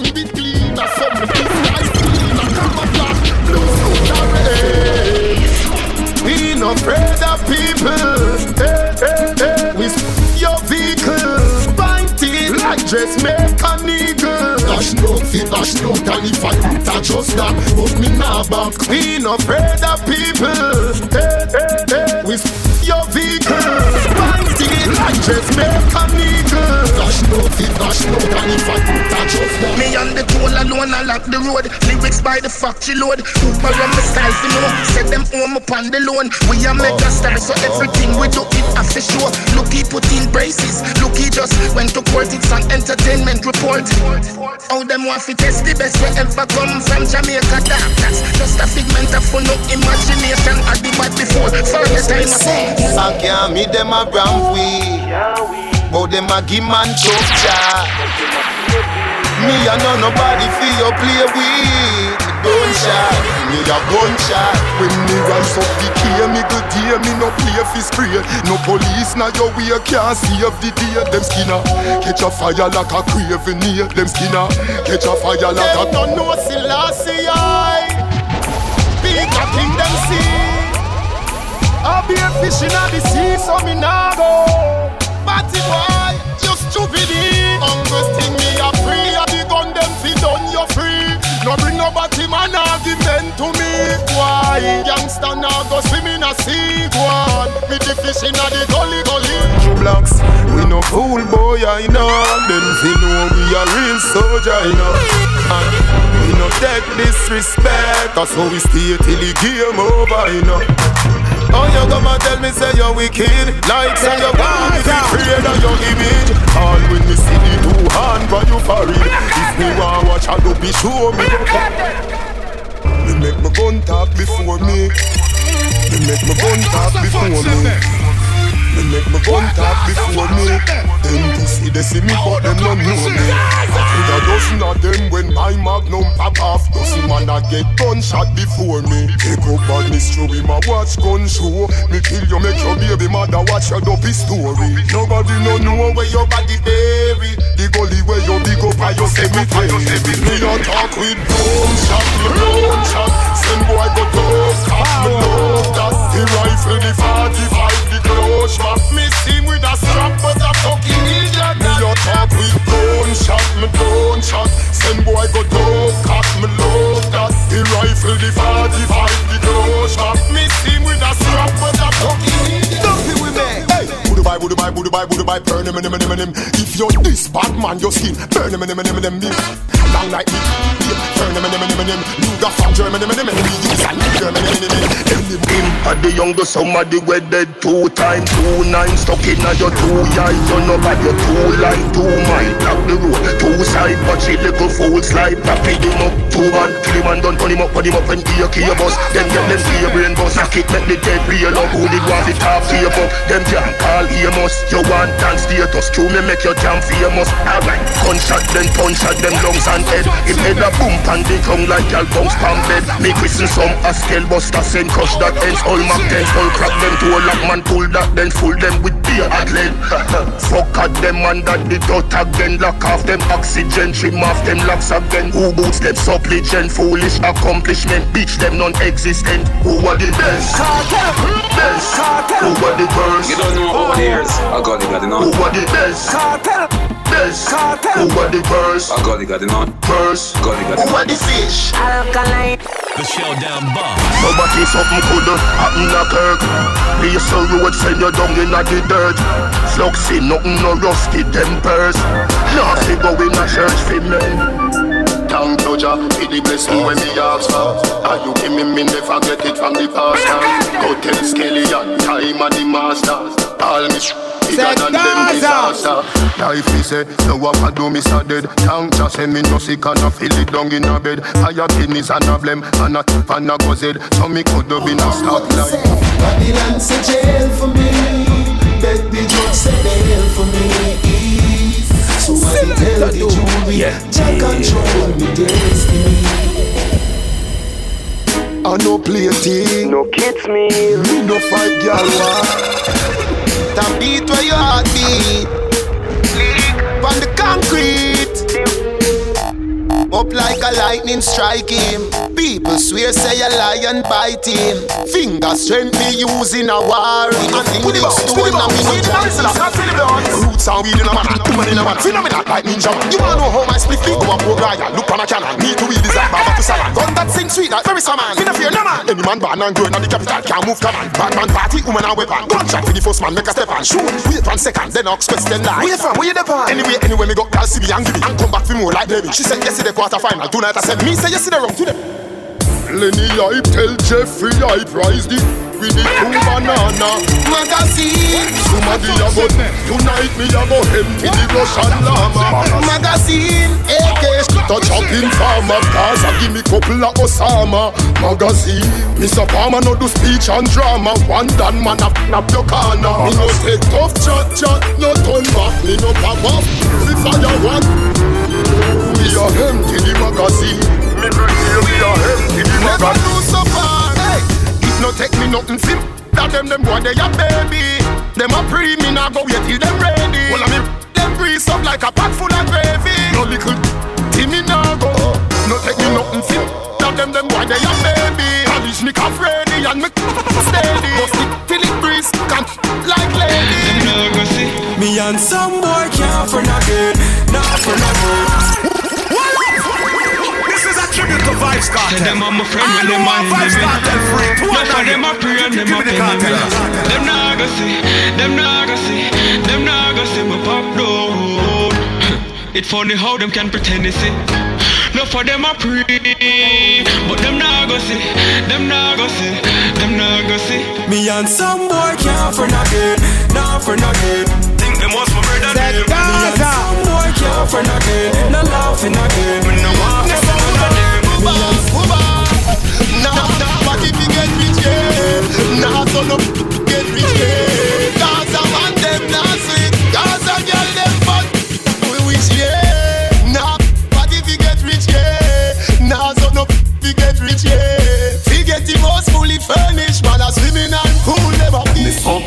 Or something be nice clean, or camouflage, blue. We no afraid of people. Hey, hey, hey. We your vehicle, fighting like dressmaker nigga. Dash no fit, dash no can if I put a just that But me nah back We no afraid of people. Hey, hey, hey. We your vehicle, dressmaker nigga. Dash no fit, dash no can if I put a just that Me on the toll alone, I lock the road. Lyrics by the factory load. Uber on the style, you know. Set them home upon the loan. We are mega stars, so everything we do it after show. Look, he put in braces. Look, he just went to court. It's an entertainment report. How them want to test the best we ever come from Jamaica. That, that's just a figment of fun, no imagination. I did what before. For the time I say. I can't meet them a brand weed. But them a give man choke. Me a know nobody feel you play with. Gunshot, Me a gunshot When me rise up the key Me go dear Me no play fi spray No police na your way Can't save the day Them skinner Catch a fire like a craving near Them skinner Catch a fire like a them no know Selassie I. Big a king them see. I be a fish in the sea, so me nah go. Batty boy, you stupid. Hungry thing me a free A the gun them fi done you free No bring no batty man argument to me Why? Youngster now go swim in a sea One Me the fish in a the gully gully Two blocks We no fool boy I know Them fi know we a real soldier I know And We no take disrespect That's how we stay till the game over I know Oh, you come and tell me say you're wicked? Like say you're gone if you afraid of your image. All when me see the two hand by you for it. If me want watch I do be show me. Me make my gun talk before me. Me make my gun talk before me Me make my gun talk before me. Them pussy they see me but them no know me. With a dozen of them when my magnum pop off. Dozen man a get gunshot before me. Take up badness through him a watch gun show. Me kill you make your baby mother watch your dopey story. Nobody no know where your body bury The gully where you big up by your cemetery. Me a talk with boom shot, me boom shot when boy go to Oscar, me love Oscar The rifle, the 45, the close man Me team with a strap, but a fucking idiot. Me a talk with gunshot, me drone shot. Same boy go to Oscar, me love that The rifle, the 45, the close man Me team with a strap, but a fucking idiot. Don't be with me buy, would buy, burn him, him, him, him. If you're this bad man, your skin, burn him, him, him, him, him. Long me, burn him, him, him, him. Luger from Germany, him, him, him. Use Germany, him, him, him. Him at the youngest somebody wedded two times, two nine stuck in a your two yard. You know your two line, two mile, block the road, two side, but she little fool slide, papi him up, two man, kill him and done, put him up, put him up and gear, gear bus. Then get them brain bus, knock it, make the dead real up. Who did want the top fear up? Them can't call Amos. You want dance status, true me make your jam famous. Alright, gunshot then punch at them lungs and head. If head a boom and the tongue like y'all bounce pan bed. Me christen some a scale buster, send crush that ends all my tens, all crack them to a lock man, pull that then full them with beer at lead. Fuck at them and under the dot again, lock off them oxygen, trim off them locks again. Who boots them supplicant, foolish accomplishment, bitch them non-existent. Who are the best? Best. Who are the worst? You don't know over the years. I got it, got it Who on. are the best? Best. Who are the worst? I got it, got it on. Worst. Got it, got it Who on. are the fish? Alkaline. The showdown boss. Nobody something could happen a Kirk Place a road send you down in the dirt Fluxy nothing no rusty tempers Now fi go in a church fi men You Jah for the blessing when me ask for And you give me? Me never get it from the pastor Go tell Skelly and time of the masters All me bigger than them disaster. Life me say, no what I do me so dead. Thank Jah say me no sick and I feel it down in a bed. Fire kidneys and a blem and a tip and a go zed So me could have been a start like Babylon say? Jail for me. Beg the judge say bail for me. So I tell the jury, Jah control me destiny. I no play team No kids me Me no fight girl war That beat where your heart beat. On the concrete. Up like a lightning strike him. People swear say a lion bite him. Finger strength me using a war. And thing big stone and me and weed in a man. And woman in a man. Phenomenal like ninja man. You wanna know how my split feet go a pro Ryan Look on a cannon. Me to weed is like Baba to Salon Gun that sing sweet like very salmon Me no fear no man. Any man born and grown on the capital Can't move command Bad man party woman and weapon. Gunshot for the first man make a step on. Shoot wait one second then ask question line Where you from where you depend Anyway anyway me go call CB and give it And come back for more like Debbie. She said yesterday quarter final Tonight I said me say yesterday wrong to them. Lenny hype tell Jeffrey hype rise the with the two banana magazine. Somebody a go tonight me a go empty the Russian llama magazine. AK touch up in farmer Gaza give me couple of Osama magazine. Mr. Palmer no do speech and drama. One done man up up your corner. Me no take tough chat chat no turn back. Me no pop up the fire one. We are empty the magazine. Me you we are empty the magazine. Never do so far. Hey, it no take me nothing sim. That them them boy they a baby. Them a pre me now go wait till them ready. Well I mean them grease up like a pot full of gravy. No little Timmy now go. No take me nothing sim. That them them boy they a baby. Polish me calf ready and me steady. Go stick till it breeze can like lady. Me and some boy can't for nothing, not for nothing. This is a tribute to Vybz Kartel. Them are my friend when I them know are in Vybz Kartel free. To No one of them a pray and them Give a me the penny cartel. Them nah go see, them nah go see, them nah go see me pop down. It funny how them can pretend they see. No for them a pray, but them nah go see, them nah go see, them nah go see. Me and some boy can't for nothing, not for nothing. Think them was my brother them. Me and some boy can't for nothing, not laughing again. Me no want to and Nah, nah, what if you get rich, yeah? Nah, so no get rich, yeah. Gaza man, them nah sweet. Gaza girl, them fun. We wish, yeah. Nah, what if you get rich, yeah? Nah, so no get rich, yeah. We get the most fully furnished,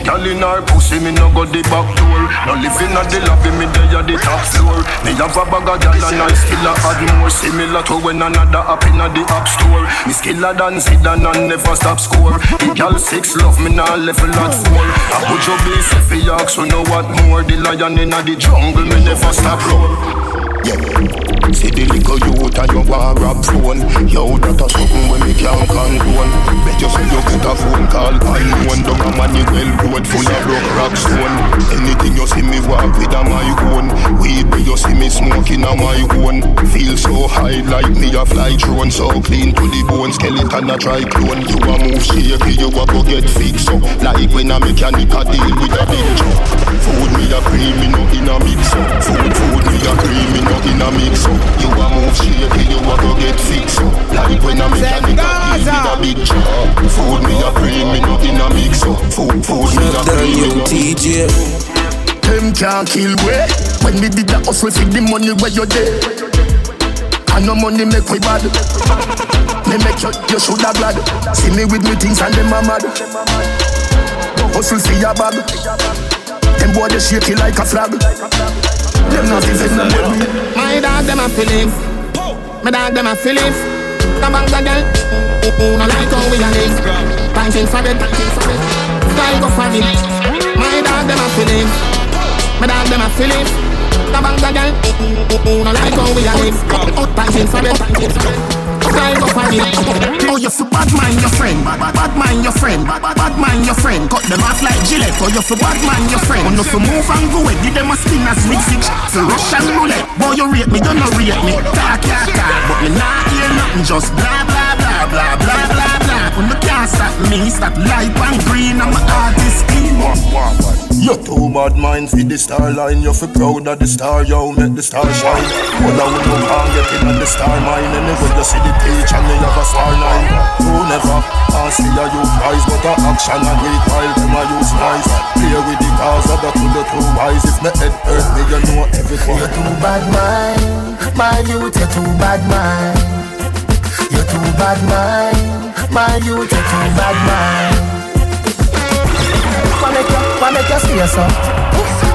Me in her pussy, me no go the back door. No living at the lobby, me dey at the top floor. Me have a bag of gal and I still a add more. Similar to when another up in the app store. Me skiller than Zidane and never stop score. The gal six love me now level at four. I put your beef if you ask, so know what more. The lion in the jungle, me never stop roar Yeah. See the little youth and you want rap phone Yo, that a something when me can't condone. Bet you say you get a phone call I one down a money well road full of rock rock stone. Anything you see me walk with a my own. Weed where you see me smoking a my own. Feel so high like me a fly drone. So clean to the bone, skeleton a try clone. You a move shaky, you a go get fixed up. Like when a mechanic a deal with a big truck. Food me a cream, me no in a mix up. Food, food me a cream, me no in a mix up you a move shaky, you a go get fixed. Up Like when a mechanic a deal with a big truck Food me a cream, me no in a mix. Up Food, food me a cream, me no TJ Them can't kill we. When we did the hustle for the money where you there And no money make we bad. Me make you, you shoulda glad. See me with me things and them a mad. Hustle see your bag. Them boy they shake it like a flag them not know me. My dog them a feelings. My dog them a feelings. The bank of them. No like how we a live. Banking for it. Style go for it. My dog them a feelings. My dog them a feelings. The bank them. No like how we a live. Banking for it, banking for it. Oh, you for bad mind your friend, bad, bad, bad mind your friend, bad, bad, bad mind your friend. Cut them off like Gillette. Oh, you for bad mind your friend. Oh, no for move and go away. Give them a spin as with six. For Russian roulette. Boy, you rate me, you no rate me. Talk, talk, talk, but me not hear nothing. Just blah, blah, blah, blah, blah, blah, blah. When the can't stop me, stop light and green. I'm an artist. You too bad mind for the star line. You feel proud of the star, yo, make the star shine. Well, I would not can't get in on the star mine. Anyway, you see the page and me have a star line. Who never can see a you prize, but a action and weak while them a use nice. Play with the cars of the to the two wise. If me head hurt me, you know everything. You're too bad mind, my youth, you're too bad mind. You're too bad mind, my youth, you're too bad mind. Why make you, why make you stay so?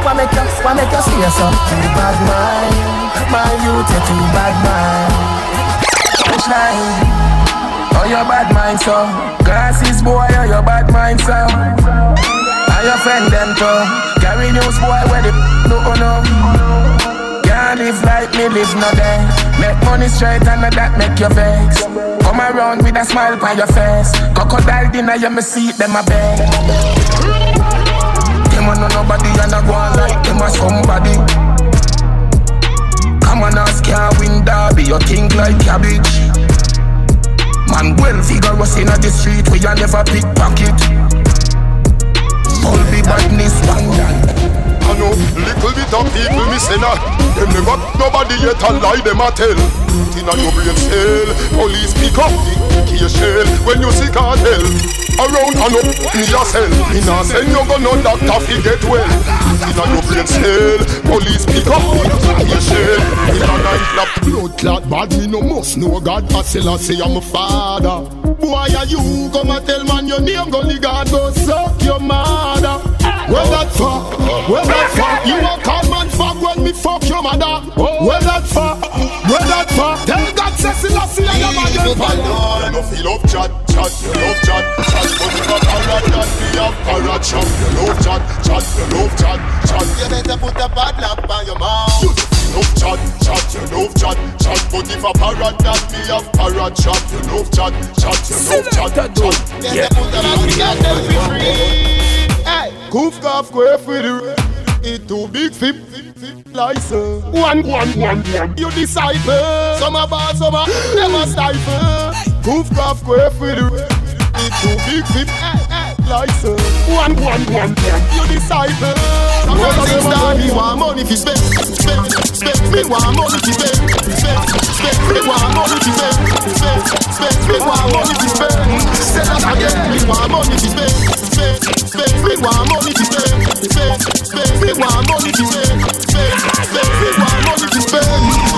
Why make you, why make you stay so? Too bad mind, my youth, you're too bad mind. Punchline. Oh, your bad mind, so Glasses, boy, oh, your bad mind, so And your friend, them, too Carry news, boy, where the do oh, no live like me, live no day. Make money straight and that make you vex. Come around with a smile on your face. Crocodile dinner, you me see them a beg. Them no nobody and a go on like them a somebody. Come on, ask can't win derby, you think like cabbage. Man well vigorous in the street where you never pickpocket. All the badness one Know little bit of people me say that Them never nobody yet a lie them a tell. Inna your brain cell Police pick up the key shell. When you see cartel Around and up me a sell. Me nah send you go no doctor fi get well. Inna your brain cell Police pick up the key shell. Inna night lap Blood clot bad me no must know God. I still I say I'm a father. Boy are you come and tell man your name Gully God go suck your mother? Where that fuck? Where that fuck? You a call man fuck when me fuck your mother. Where that fuck? Where that fuck? Tell God say still I see your man your father You feel love chat, chat, you love chat, chat But if a parrot that me have parrot chop You love chat, chat, you love chat, chat You better put a bad lamp on your mouth. You love chat, chat, you love chat, chat But if a parrot that me have parrot chop You love chat, chat, you love chat, chat You better put a bad lamp on your mouth Goof cough, go for the It too big fit, license. One, one, one, one. You disciple. Some are bad, some are never stifle. Goof cough, go for the It too big fit, license. One, one, one, one. You disciple. Some of them are me want money fi spend, spend, spend. Me want money fi spend, spend, spend. Me want money fi spend, spend, spend. Me want money fi spend. Say that again. Me want money fi spend, spend, spend. Me want money fi spend, spend, spend. Me want money fi spend, spend, spend. Me want money fi spend.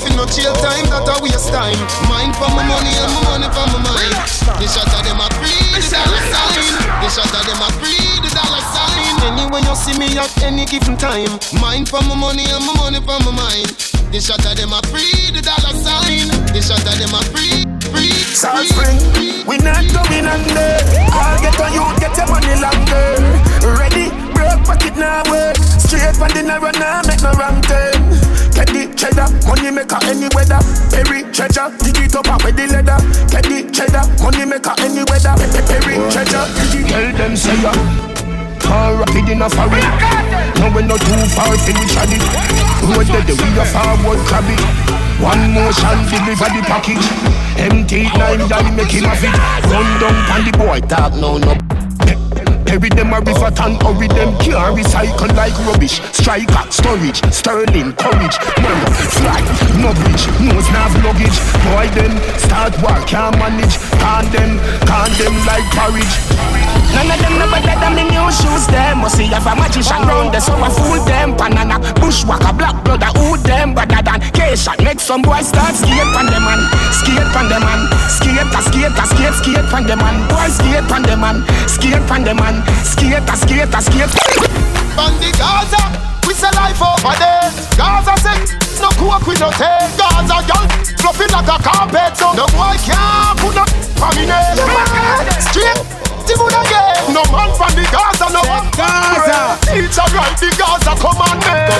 For no chill time, that a waste time. Mind for my money and my money for my mind. The shot of them a free, the dollar sign. The shot of them a free, the dollar sign. Anyway you see me at any given time. Mind for my money and my money for my mind. The shot of them a free, the dollar sign. The shot of them a free, free, South Spring, we not going under. I'll get on you, get your money longer. Ready, broke pocket now work. Straight from the narrow now, make no wrong turn. Cheddar, money maker any weather. Perry treasure, dig it up with the leather. Get the cheddar, money maker any weather. Perry treasure, dig it. Tell them say ya. Car rapid in a foreign. No we not too far for we shoddy. Road the we a forward crabby. One motion deliver the package. Empty nine die make him a fit. Run down on the boy talk no no. Bury them a river and hurry them. Can't recycle like rubbish. Striker, storage, sterling, courage. Murmur, fly, no bridge. Nose nav luggage. Boy them, start war, can't manage. Can them, can them like porridge None of them no better than the new shoes them. Must see if a magician round there so I fool them. Banana, bushwhacker, black I who them Better than K-shot, make some boys start skate pan them man. Skate pan them man. Skate, a skate, a skate, skate pan them man. Boys skate pan them man. Skate pan them man. Skate, a skate, a skate. The Gaza, we say life over there. Gaza say, no coke we no take Gaza girl, fluffy like a carpet. So no boy can't put no on me name Straight Timun again. No man from the Gaza, no man Gaza. Teacher right the Gaza commandment.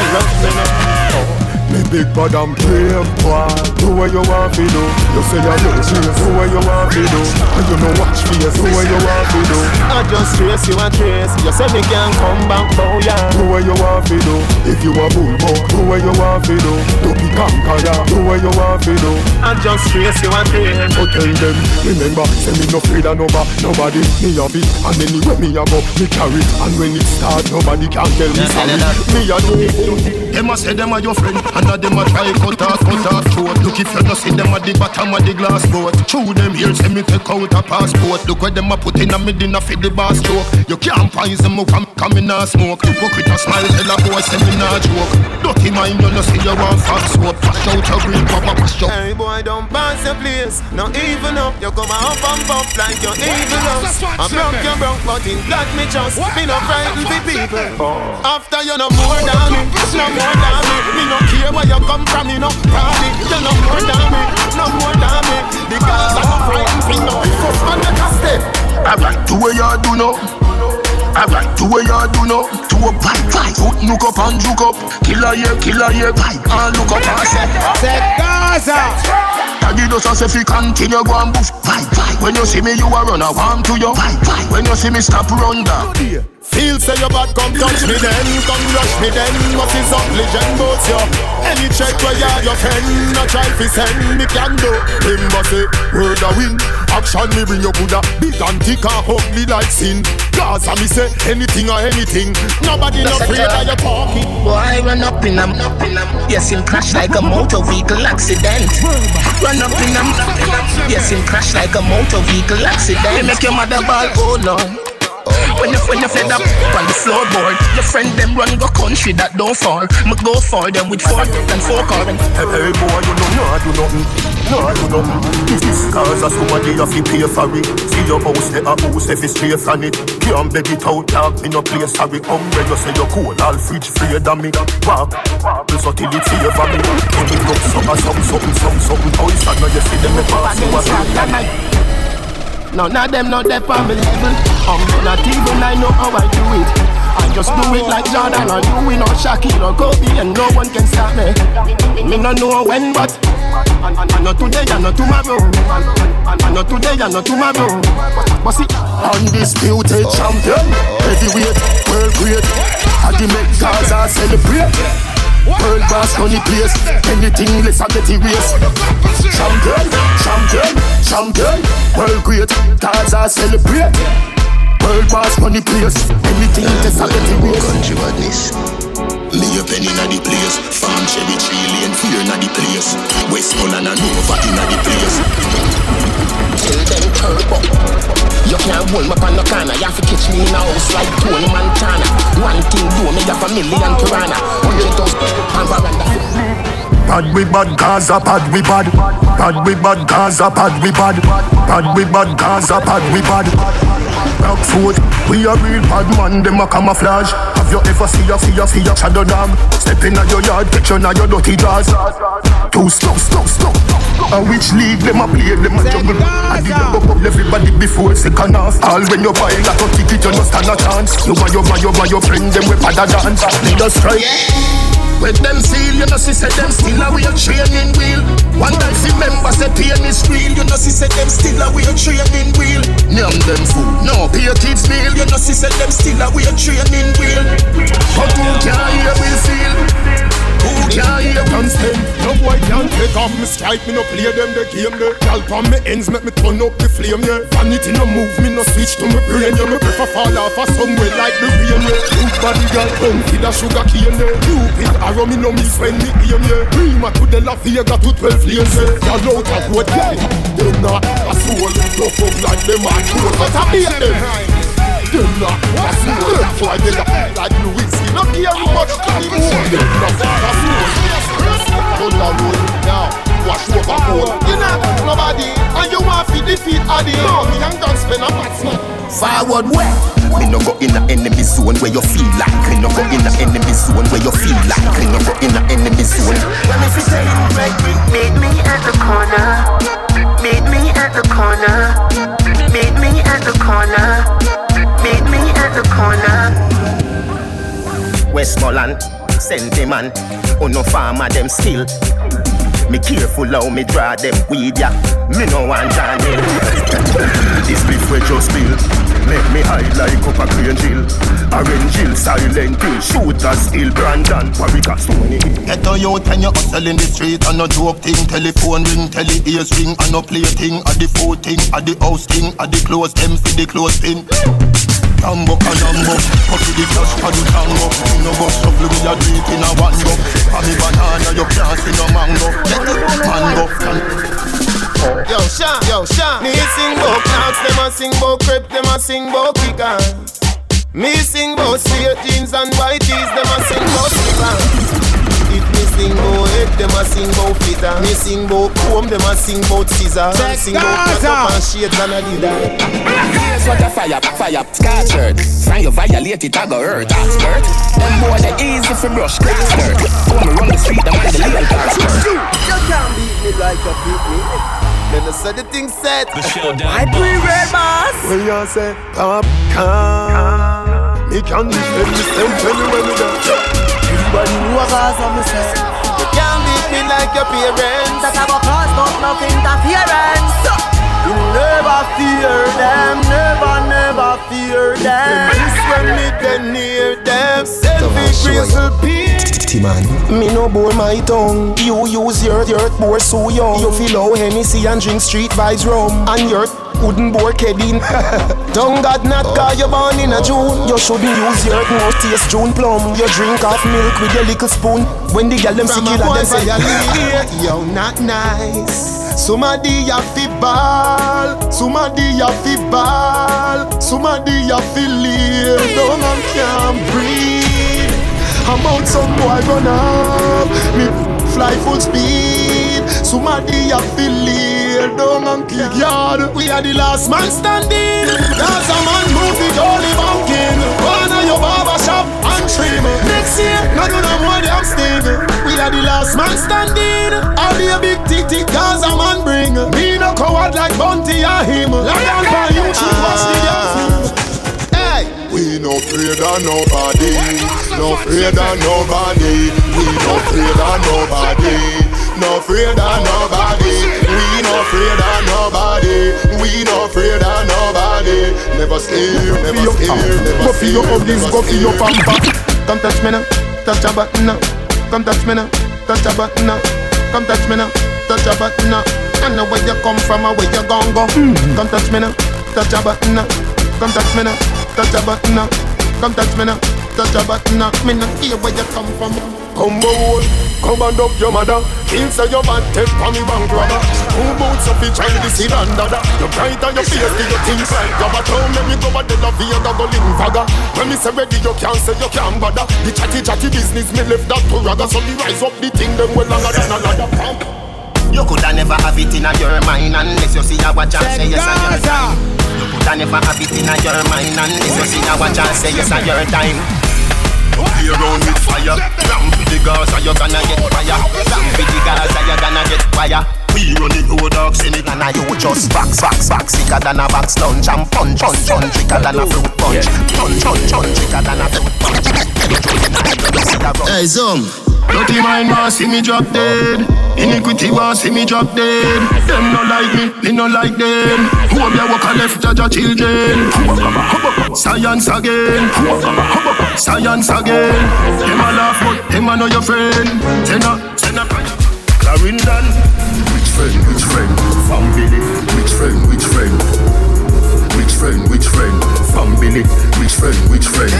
Me big bad and brave boy. Do what you want to do. You say you're no chase Do what you want to do. And you know watch face Do what you want to do. I just trace you and trace. You say me can't come back oh, bow ya Do what you want to do. If you a bull buck Do what you want to do. Do be conqueror Do what you want to do. I just trace you and trace. But tell them Remember Say me no afraid of nobody. Nobody Me have it. And anywhere me a go Me carry it. And when it start Nobody can tell me sorry Me a do it. Them a say them a your friend. And a them a try cut off, cut off throat. Look if you no see them at the bottom of the glass boat. Through them here say me take out a passport. Look where them a put in a me dinner for the bar stroke. You can't poison me come, come in a smoke. Hypocrite a smile tell a boy say me nah joke. Dirty mind you no see you want fat soap Pass out your green papa pass out Hey boy don't pass your place. No even up. You come up and pop like you're evil us. I broke your broke but in that me just Me no frighten the people. After you no more than me. No more than me. Me no care where you come from me no party You no more than me No more than me. Because I'm a frightened thing no First man make a step Alright, do what you do now Alright, do what you do now To a pipe, pipe Put look up and look up. Killer yeah, killer yeah Pipe and ah, look up and say ah. Say Gaza. Daddy does us if you continue go and boof Pipe, pipe When you see me you a run I want to you Pipe, pipe When you see me stop run down Feel say your bad come touch me then. Come rush me then. What is up legend? Both you Any check where you your friend No try fi send. Me can do Him but say eh. word a win. Action me bring you Buddha. Big and thick and ugly like sin. Gaza me say anything or anything. Nobody no afraid of your talking. Boy run up in them Yes him crash like a motor vehicle accident. Run up in them Yes him crash like a motor vehicle accident. Make your mother ball hold on when you when you fed up on the floorboard, your friend them run go country that don't fall. Me go for them with four and four car. Hey, hey boy, you know nah do nothing, nah do nothing. This is cause of somebody have to pay for it. See your house, they a house if it's straight from it. Can't beg it out, dog, me no play sorry. When you say you're cool, all fridge free than me. Walk, so till it favor me. When it looks something, something, something, something, something. That now you see them me pass you a None of them not there on me level. I'm um, not even I know how I do it. I just do it like Jordan or you, no Shaquille or Kobe, and no one can stop me. Me no know when, but I, I, I know today, I know tomorrow. I, I know today, I know tomorrow. But see, Undisputed champion, heavyweight, world great. I the make Gaza celebrate. World boss on the place Anything less than the race. Champion, champion, champion. World great, Gaza celebrate. World boss on the place Anything less than the race. Country badness me a penny inna the place. Farm cherry tree lane fear inna the place. West Holland and Nova inna the place Tell them turbo You can't hold me on no corner You have to catch me in a house like Tony Montana One thing do me have a million piranha Hundred thousand and veranda Bad we bad, Gaza bad we bad. Bad we bad, Gaza bad we bad. Bad we bad, Gaza bad we bad. Rock food, we a real bad man, them a camouflage. Have you ever see a see a see a shadow dog? Step in your yard, catch in your dirty jaws. Too slow, slow, slow. And which league them a play? Them a juggle. And the go up everybody before second half. All when you buy like a ticket, you no stand a chance. You buy, you buy, you buy your friend them with pada dance. Lead us strike. When them seal, you know, see, say them still a real training wheel. One time, see members say pain is real. You know, see, say them still a real training wheel. Name them food, no, pay kids meal. You know, see, say them still a real training wheel. But who can hear we feel? Who can hear can stand? Take off me strike Me no play them the game there Gal on me ends make me turn up the flame yeah. Vanity no move me no switch to me brain yeah. Me prefer fall off a somewhere like the rain yeah. Good body girl come feed a sugar cane yeah. Cupid arrow me no miss when me aim yeah. Prima to the La Vega to 12 lanes yeah. Gal out of road yeah. Them not a soul Tough up like them a tool But I beat them. Them not a soul That's why they like Louis No care much anymore Them not a Hold on, road now. Wash over cold. You not nobody, and you want to defeat Addy. No, me and don't spend a batsman. Forward where? Me no go in the enemy zone where you feel like. Me no go in the enemy zone where you feel like. Me no go in the enemy zone. When if you say right, meet me at the corner. Meet me at the corner. Meet me at the corner. Meet me at the corner. Westmoreland, sentiment. Oh no farmer them still. Me careful how me draw them weed ya. Me no want Daniel. this beef we just build. Make me high like up a green jill. Orange hill, silent hill, shooters hill, Brandon, Warwick, Stony. Get a youth when you hustle in the street and no joke thing. Telephone ring, tele ears ring, and no play thing. At the food thing, at the house thing, at the clothes them for the clothes thing. Tambo Kanambo Copy the cash for the tango. You no go shuffle with your drink in a one go. For me banana you can't see no mango. Get it mango Yo, Sean, yo, Sean Me sing bout clowns, them a sing bout crepe, them a sing bout kickers Me sing bout straight jeans and white tees, them a sing bout slippers sing bout head, them a sing bout fitter. Me sing bout comb, them a sing bout scissors. Me sing bout cut up and shades and a leader. Here's what a fire, fire, scar shirt. Sign you violate it, I go hurt. Skirt. Them boy they easy for brush, grass skirt. When me run the street, them on the legal car skirt. You can't beat me like a beat me. Then I said the thing set. The showdown. I pre-red boss. When you say, come, come. Me can defend myself anywhere me go. Everybody know cause of me say You can't beat me like your parents. That have a cause but no interference You never fear them Never, never fear them. This when me then near them. Selfish grizzle man. Me no bore my tongue. You use your earth bore so young. You feel how Hennessy and drink street vibes rum And your wooden bore kedding Don't God not cause you born in a June. You shouldn't use your mouth taste June plum. You drink off milk with your little spoon. When the girl them sick you them say Yo not nice. Somebody a fi ball. Somebody a fi ball. Somebody a fi live. Don't and can't breathe. I'm out some boy run up. Me fly full speed. Somebody a fi live Down and kick yard We are the last man standing. Cause a man it only banking One of your barber shop and trim Next year, no do no more damn sting. We are the last man standing. All the big tick tick cause a man bring. Me no coward like Bunty or him. Lion for you should watch the damn! We no afraid of nobody, no afraid of nobody. We no afraid of nobody, no afraid of nobody. We no afraid of nobody, we no afraid of nobody. Never scared, never scared, never Go for your uggies, go for your pampa. Come touch me now, touch a button now. Come touch me now, touch a button now. Come touch me now, touch a button now. I know where you come from or where you gon' go. Mm. Come touch me now, touch a button now. Come touch me now, touch a button now. Come touch me now, touch a button now. Me not hear where you come from. Come on, come and up your mother. Kill say your bad from me bank robber. Who boots up each child this in and dada. You bright on your face, do you think like grabber? Tell me me go a of you, go link faga. When me say ready, you can't say you can't bother. The chatty chatty business, me left that to raga. So me rise up the thing, them well longer than a ladder. You coulda never have it in your mind unless you see a watch and say yes and your time. You coulda never have it in your mind unless you see a watch and say yes and your time. Play around with fire. With the Gaza, you gonna get fire. With the Gaza, you gonna get fire. We running road dogs in it And I you just box, box, box Sicker than a box lunch And punch, punch, punch. Thicker than a fruit punch. Punch, punch, punch. Thicker than a fruit punch. Hey Zoom Dirty mind want see me drop dead. Iniquity want see me drop dead. Them no like me, me no like them. Who up your walk a left judge your children? Science again, science again. Them a laugh but them a know your friend. Tenna, tenna, Clarendon. Which friend, which friend? Family. Which friend, which friend? Which friend, which friend? Family. Which friend, which friend?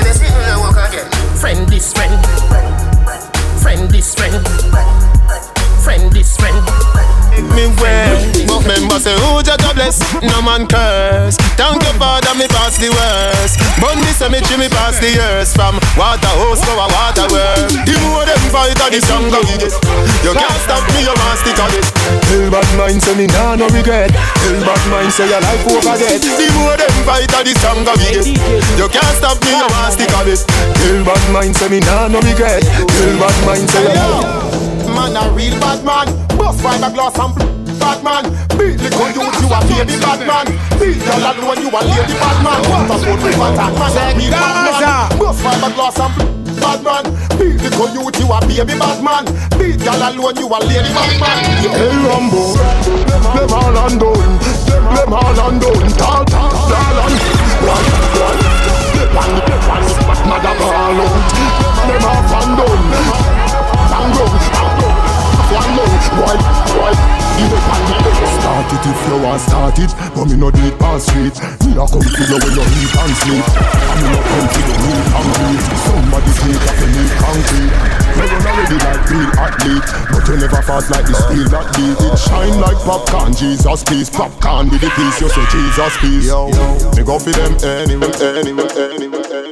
Friend this friend. This friend. Friend this friend. Me well, but member say who judge a bless, no man curse. Thank you father, me pass the worst. Me cemetery, me pass the years from water house to a water well. The more them fight, the stronger we get. You can't stop me, you must stick on it. Tell bad mind say me nah no regret. Tell bad mind say your life over dead. The more them fight, the stronger we get. You can't stop me, you must stick on it. Tell bad mind say me nah no regret. Tell bad mind say your life. Man a real bad man. Bust fiberglass and bad man. Beat the gun youth, you a baby bad man. Beat your lad when you a lady bad man. What a foot with attack man. a real bad man. Bust fiberglass and bad man. Beat the gun youth, you a baby bad man. Beat your lad when you a lady bad man. Hey Rambo, them all undone, them all undone. Tall, tall, tall, and run, run. Flip on the flip on the mother ball out. Them all undone. Tango, tango, tango. Boy, boy, you can Start it if you want start it, but me no it past street. Me a come to you when you eat and sleep. And me no come to you meat and breathe. Somebody take off the meat concrete. Me run already like real athlete, but you never fast like the steel that beat. It shine like popcorn, Jesus peace. Popcorn with the peace, you say Jesus peace. Yo, me go for them anyway, anyway, anyway.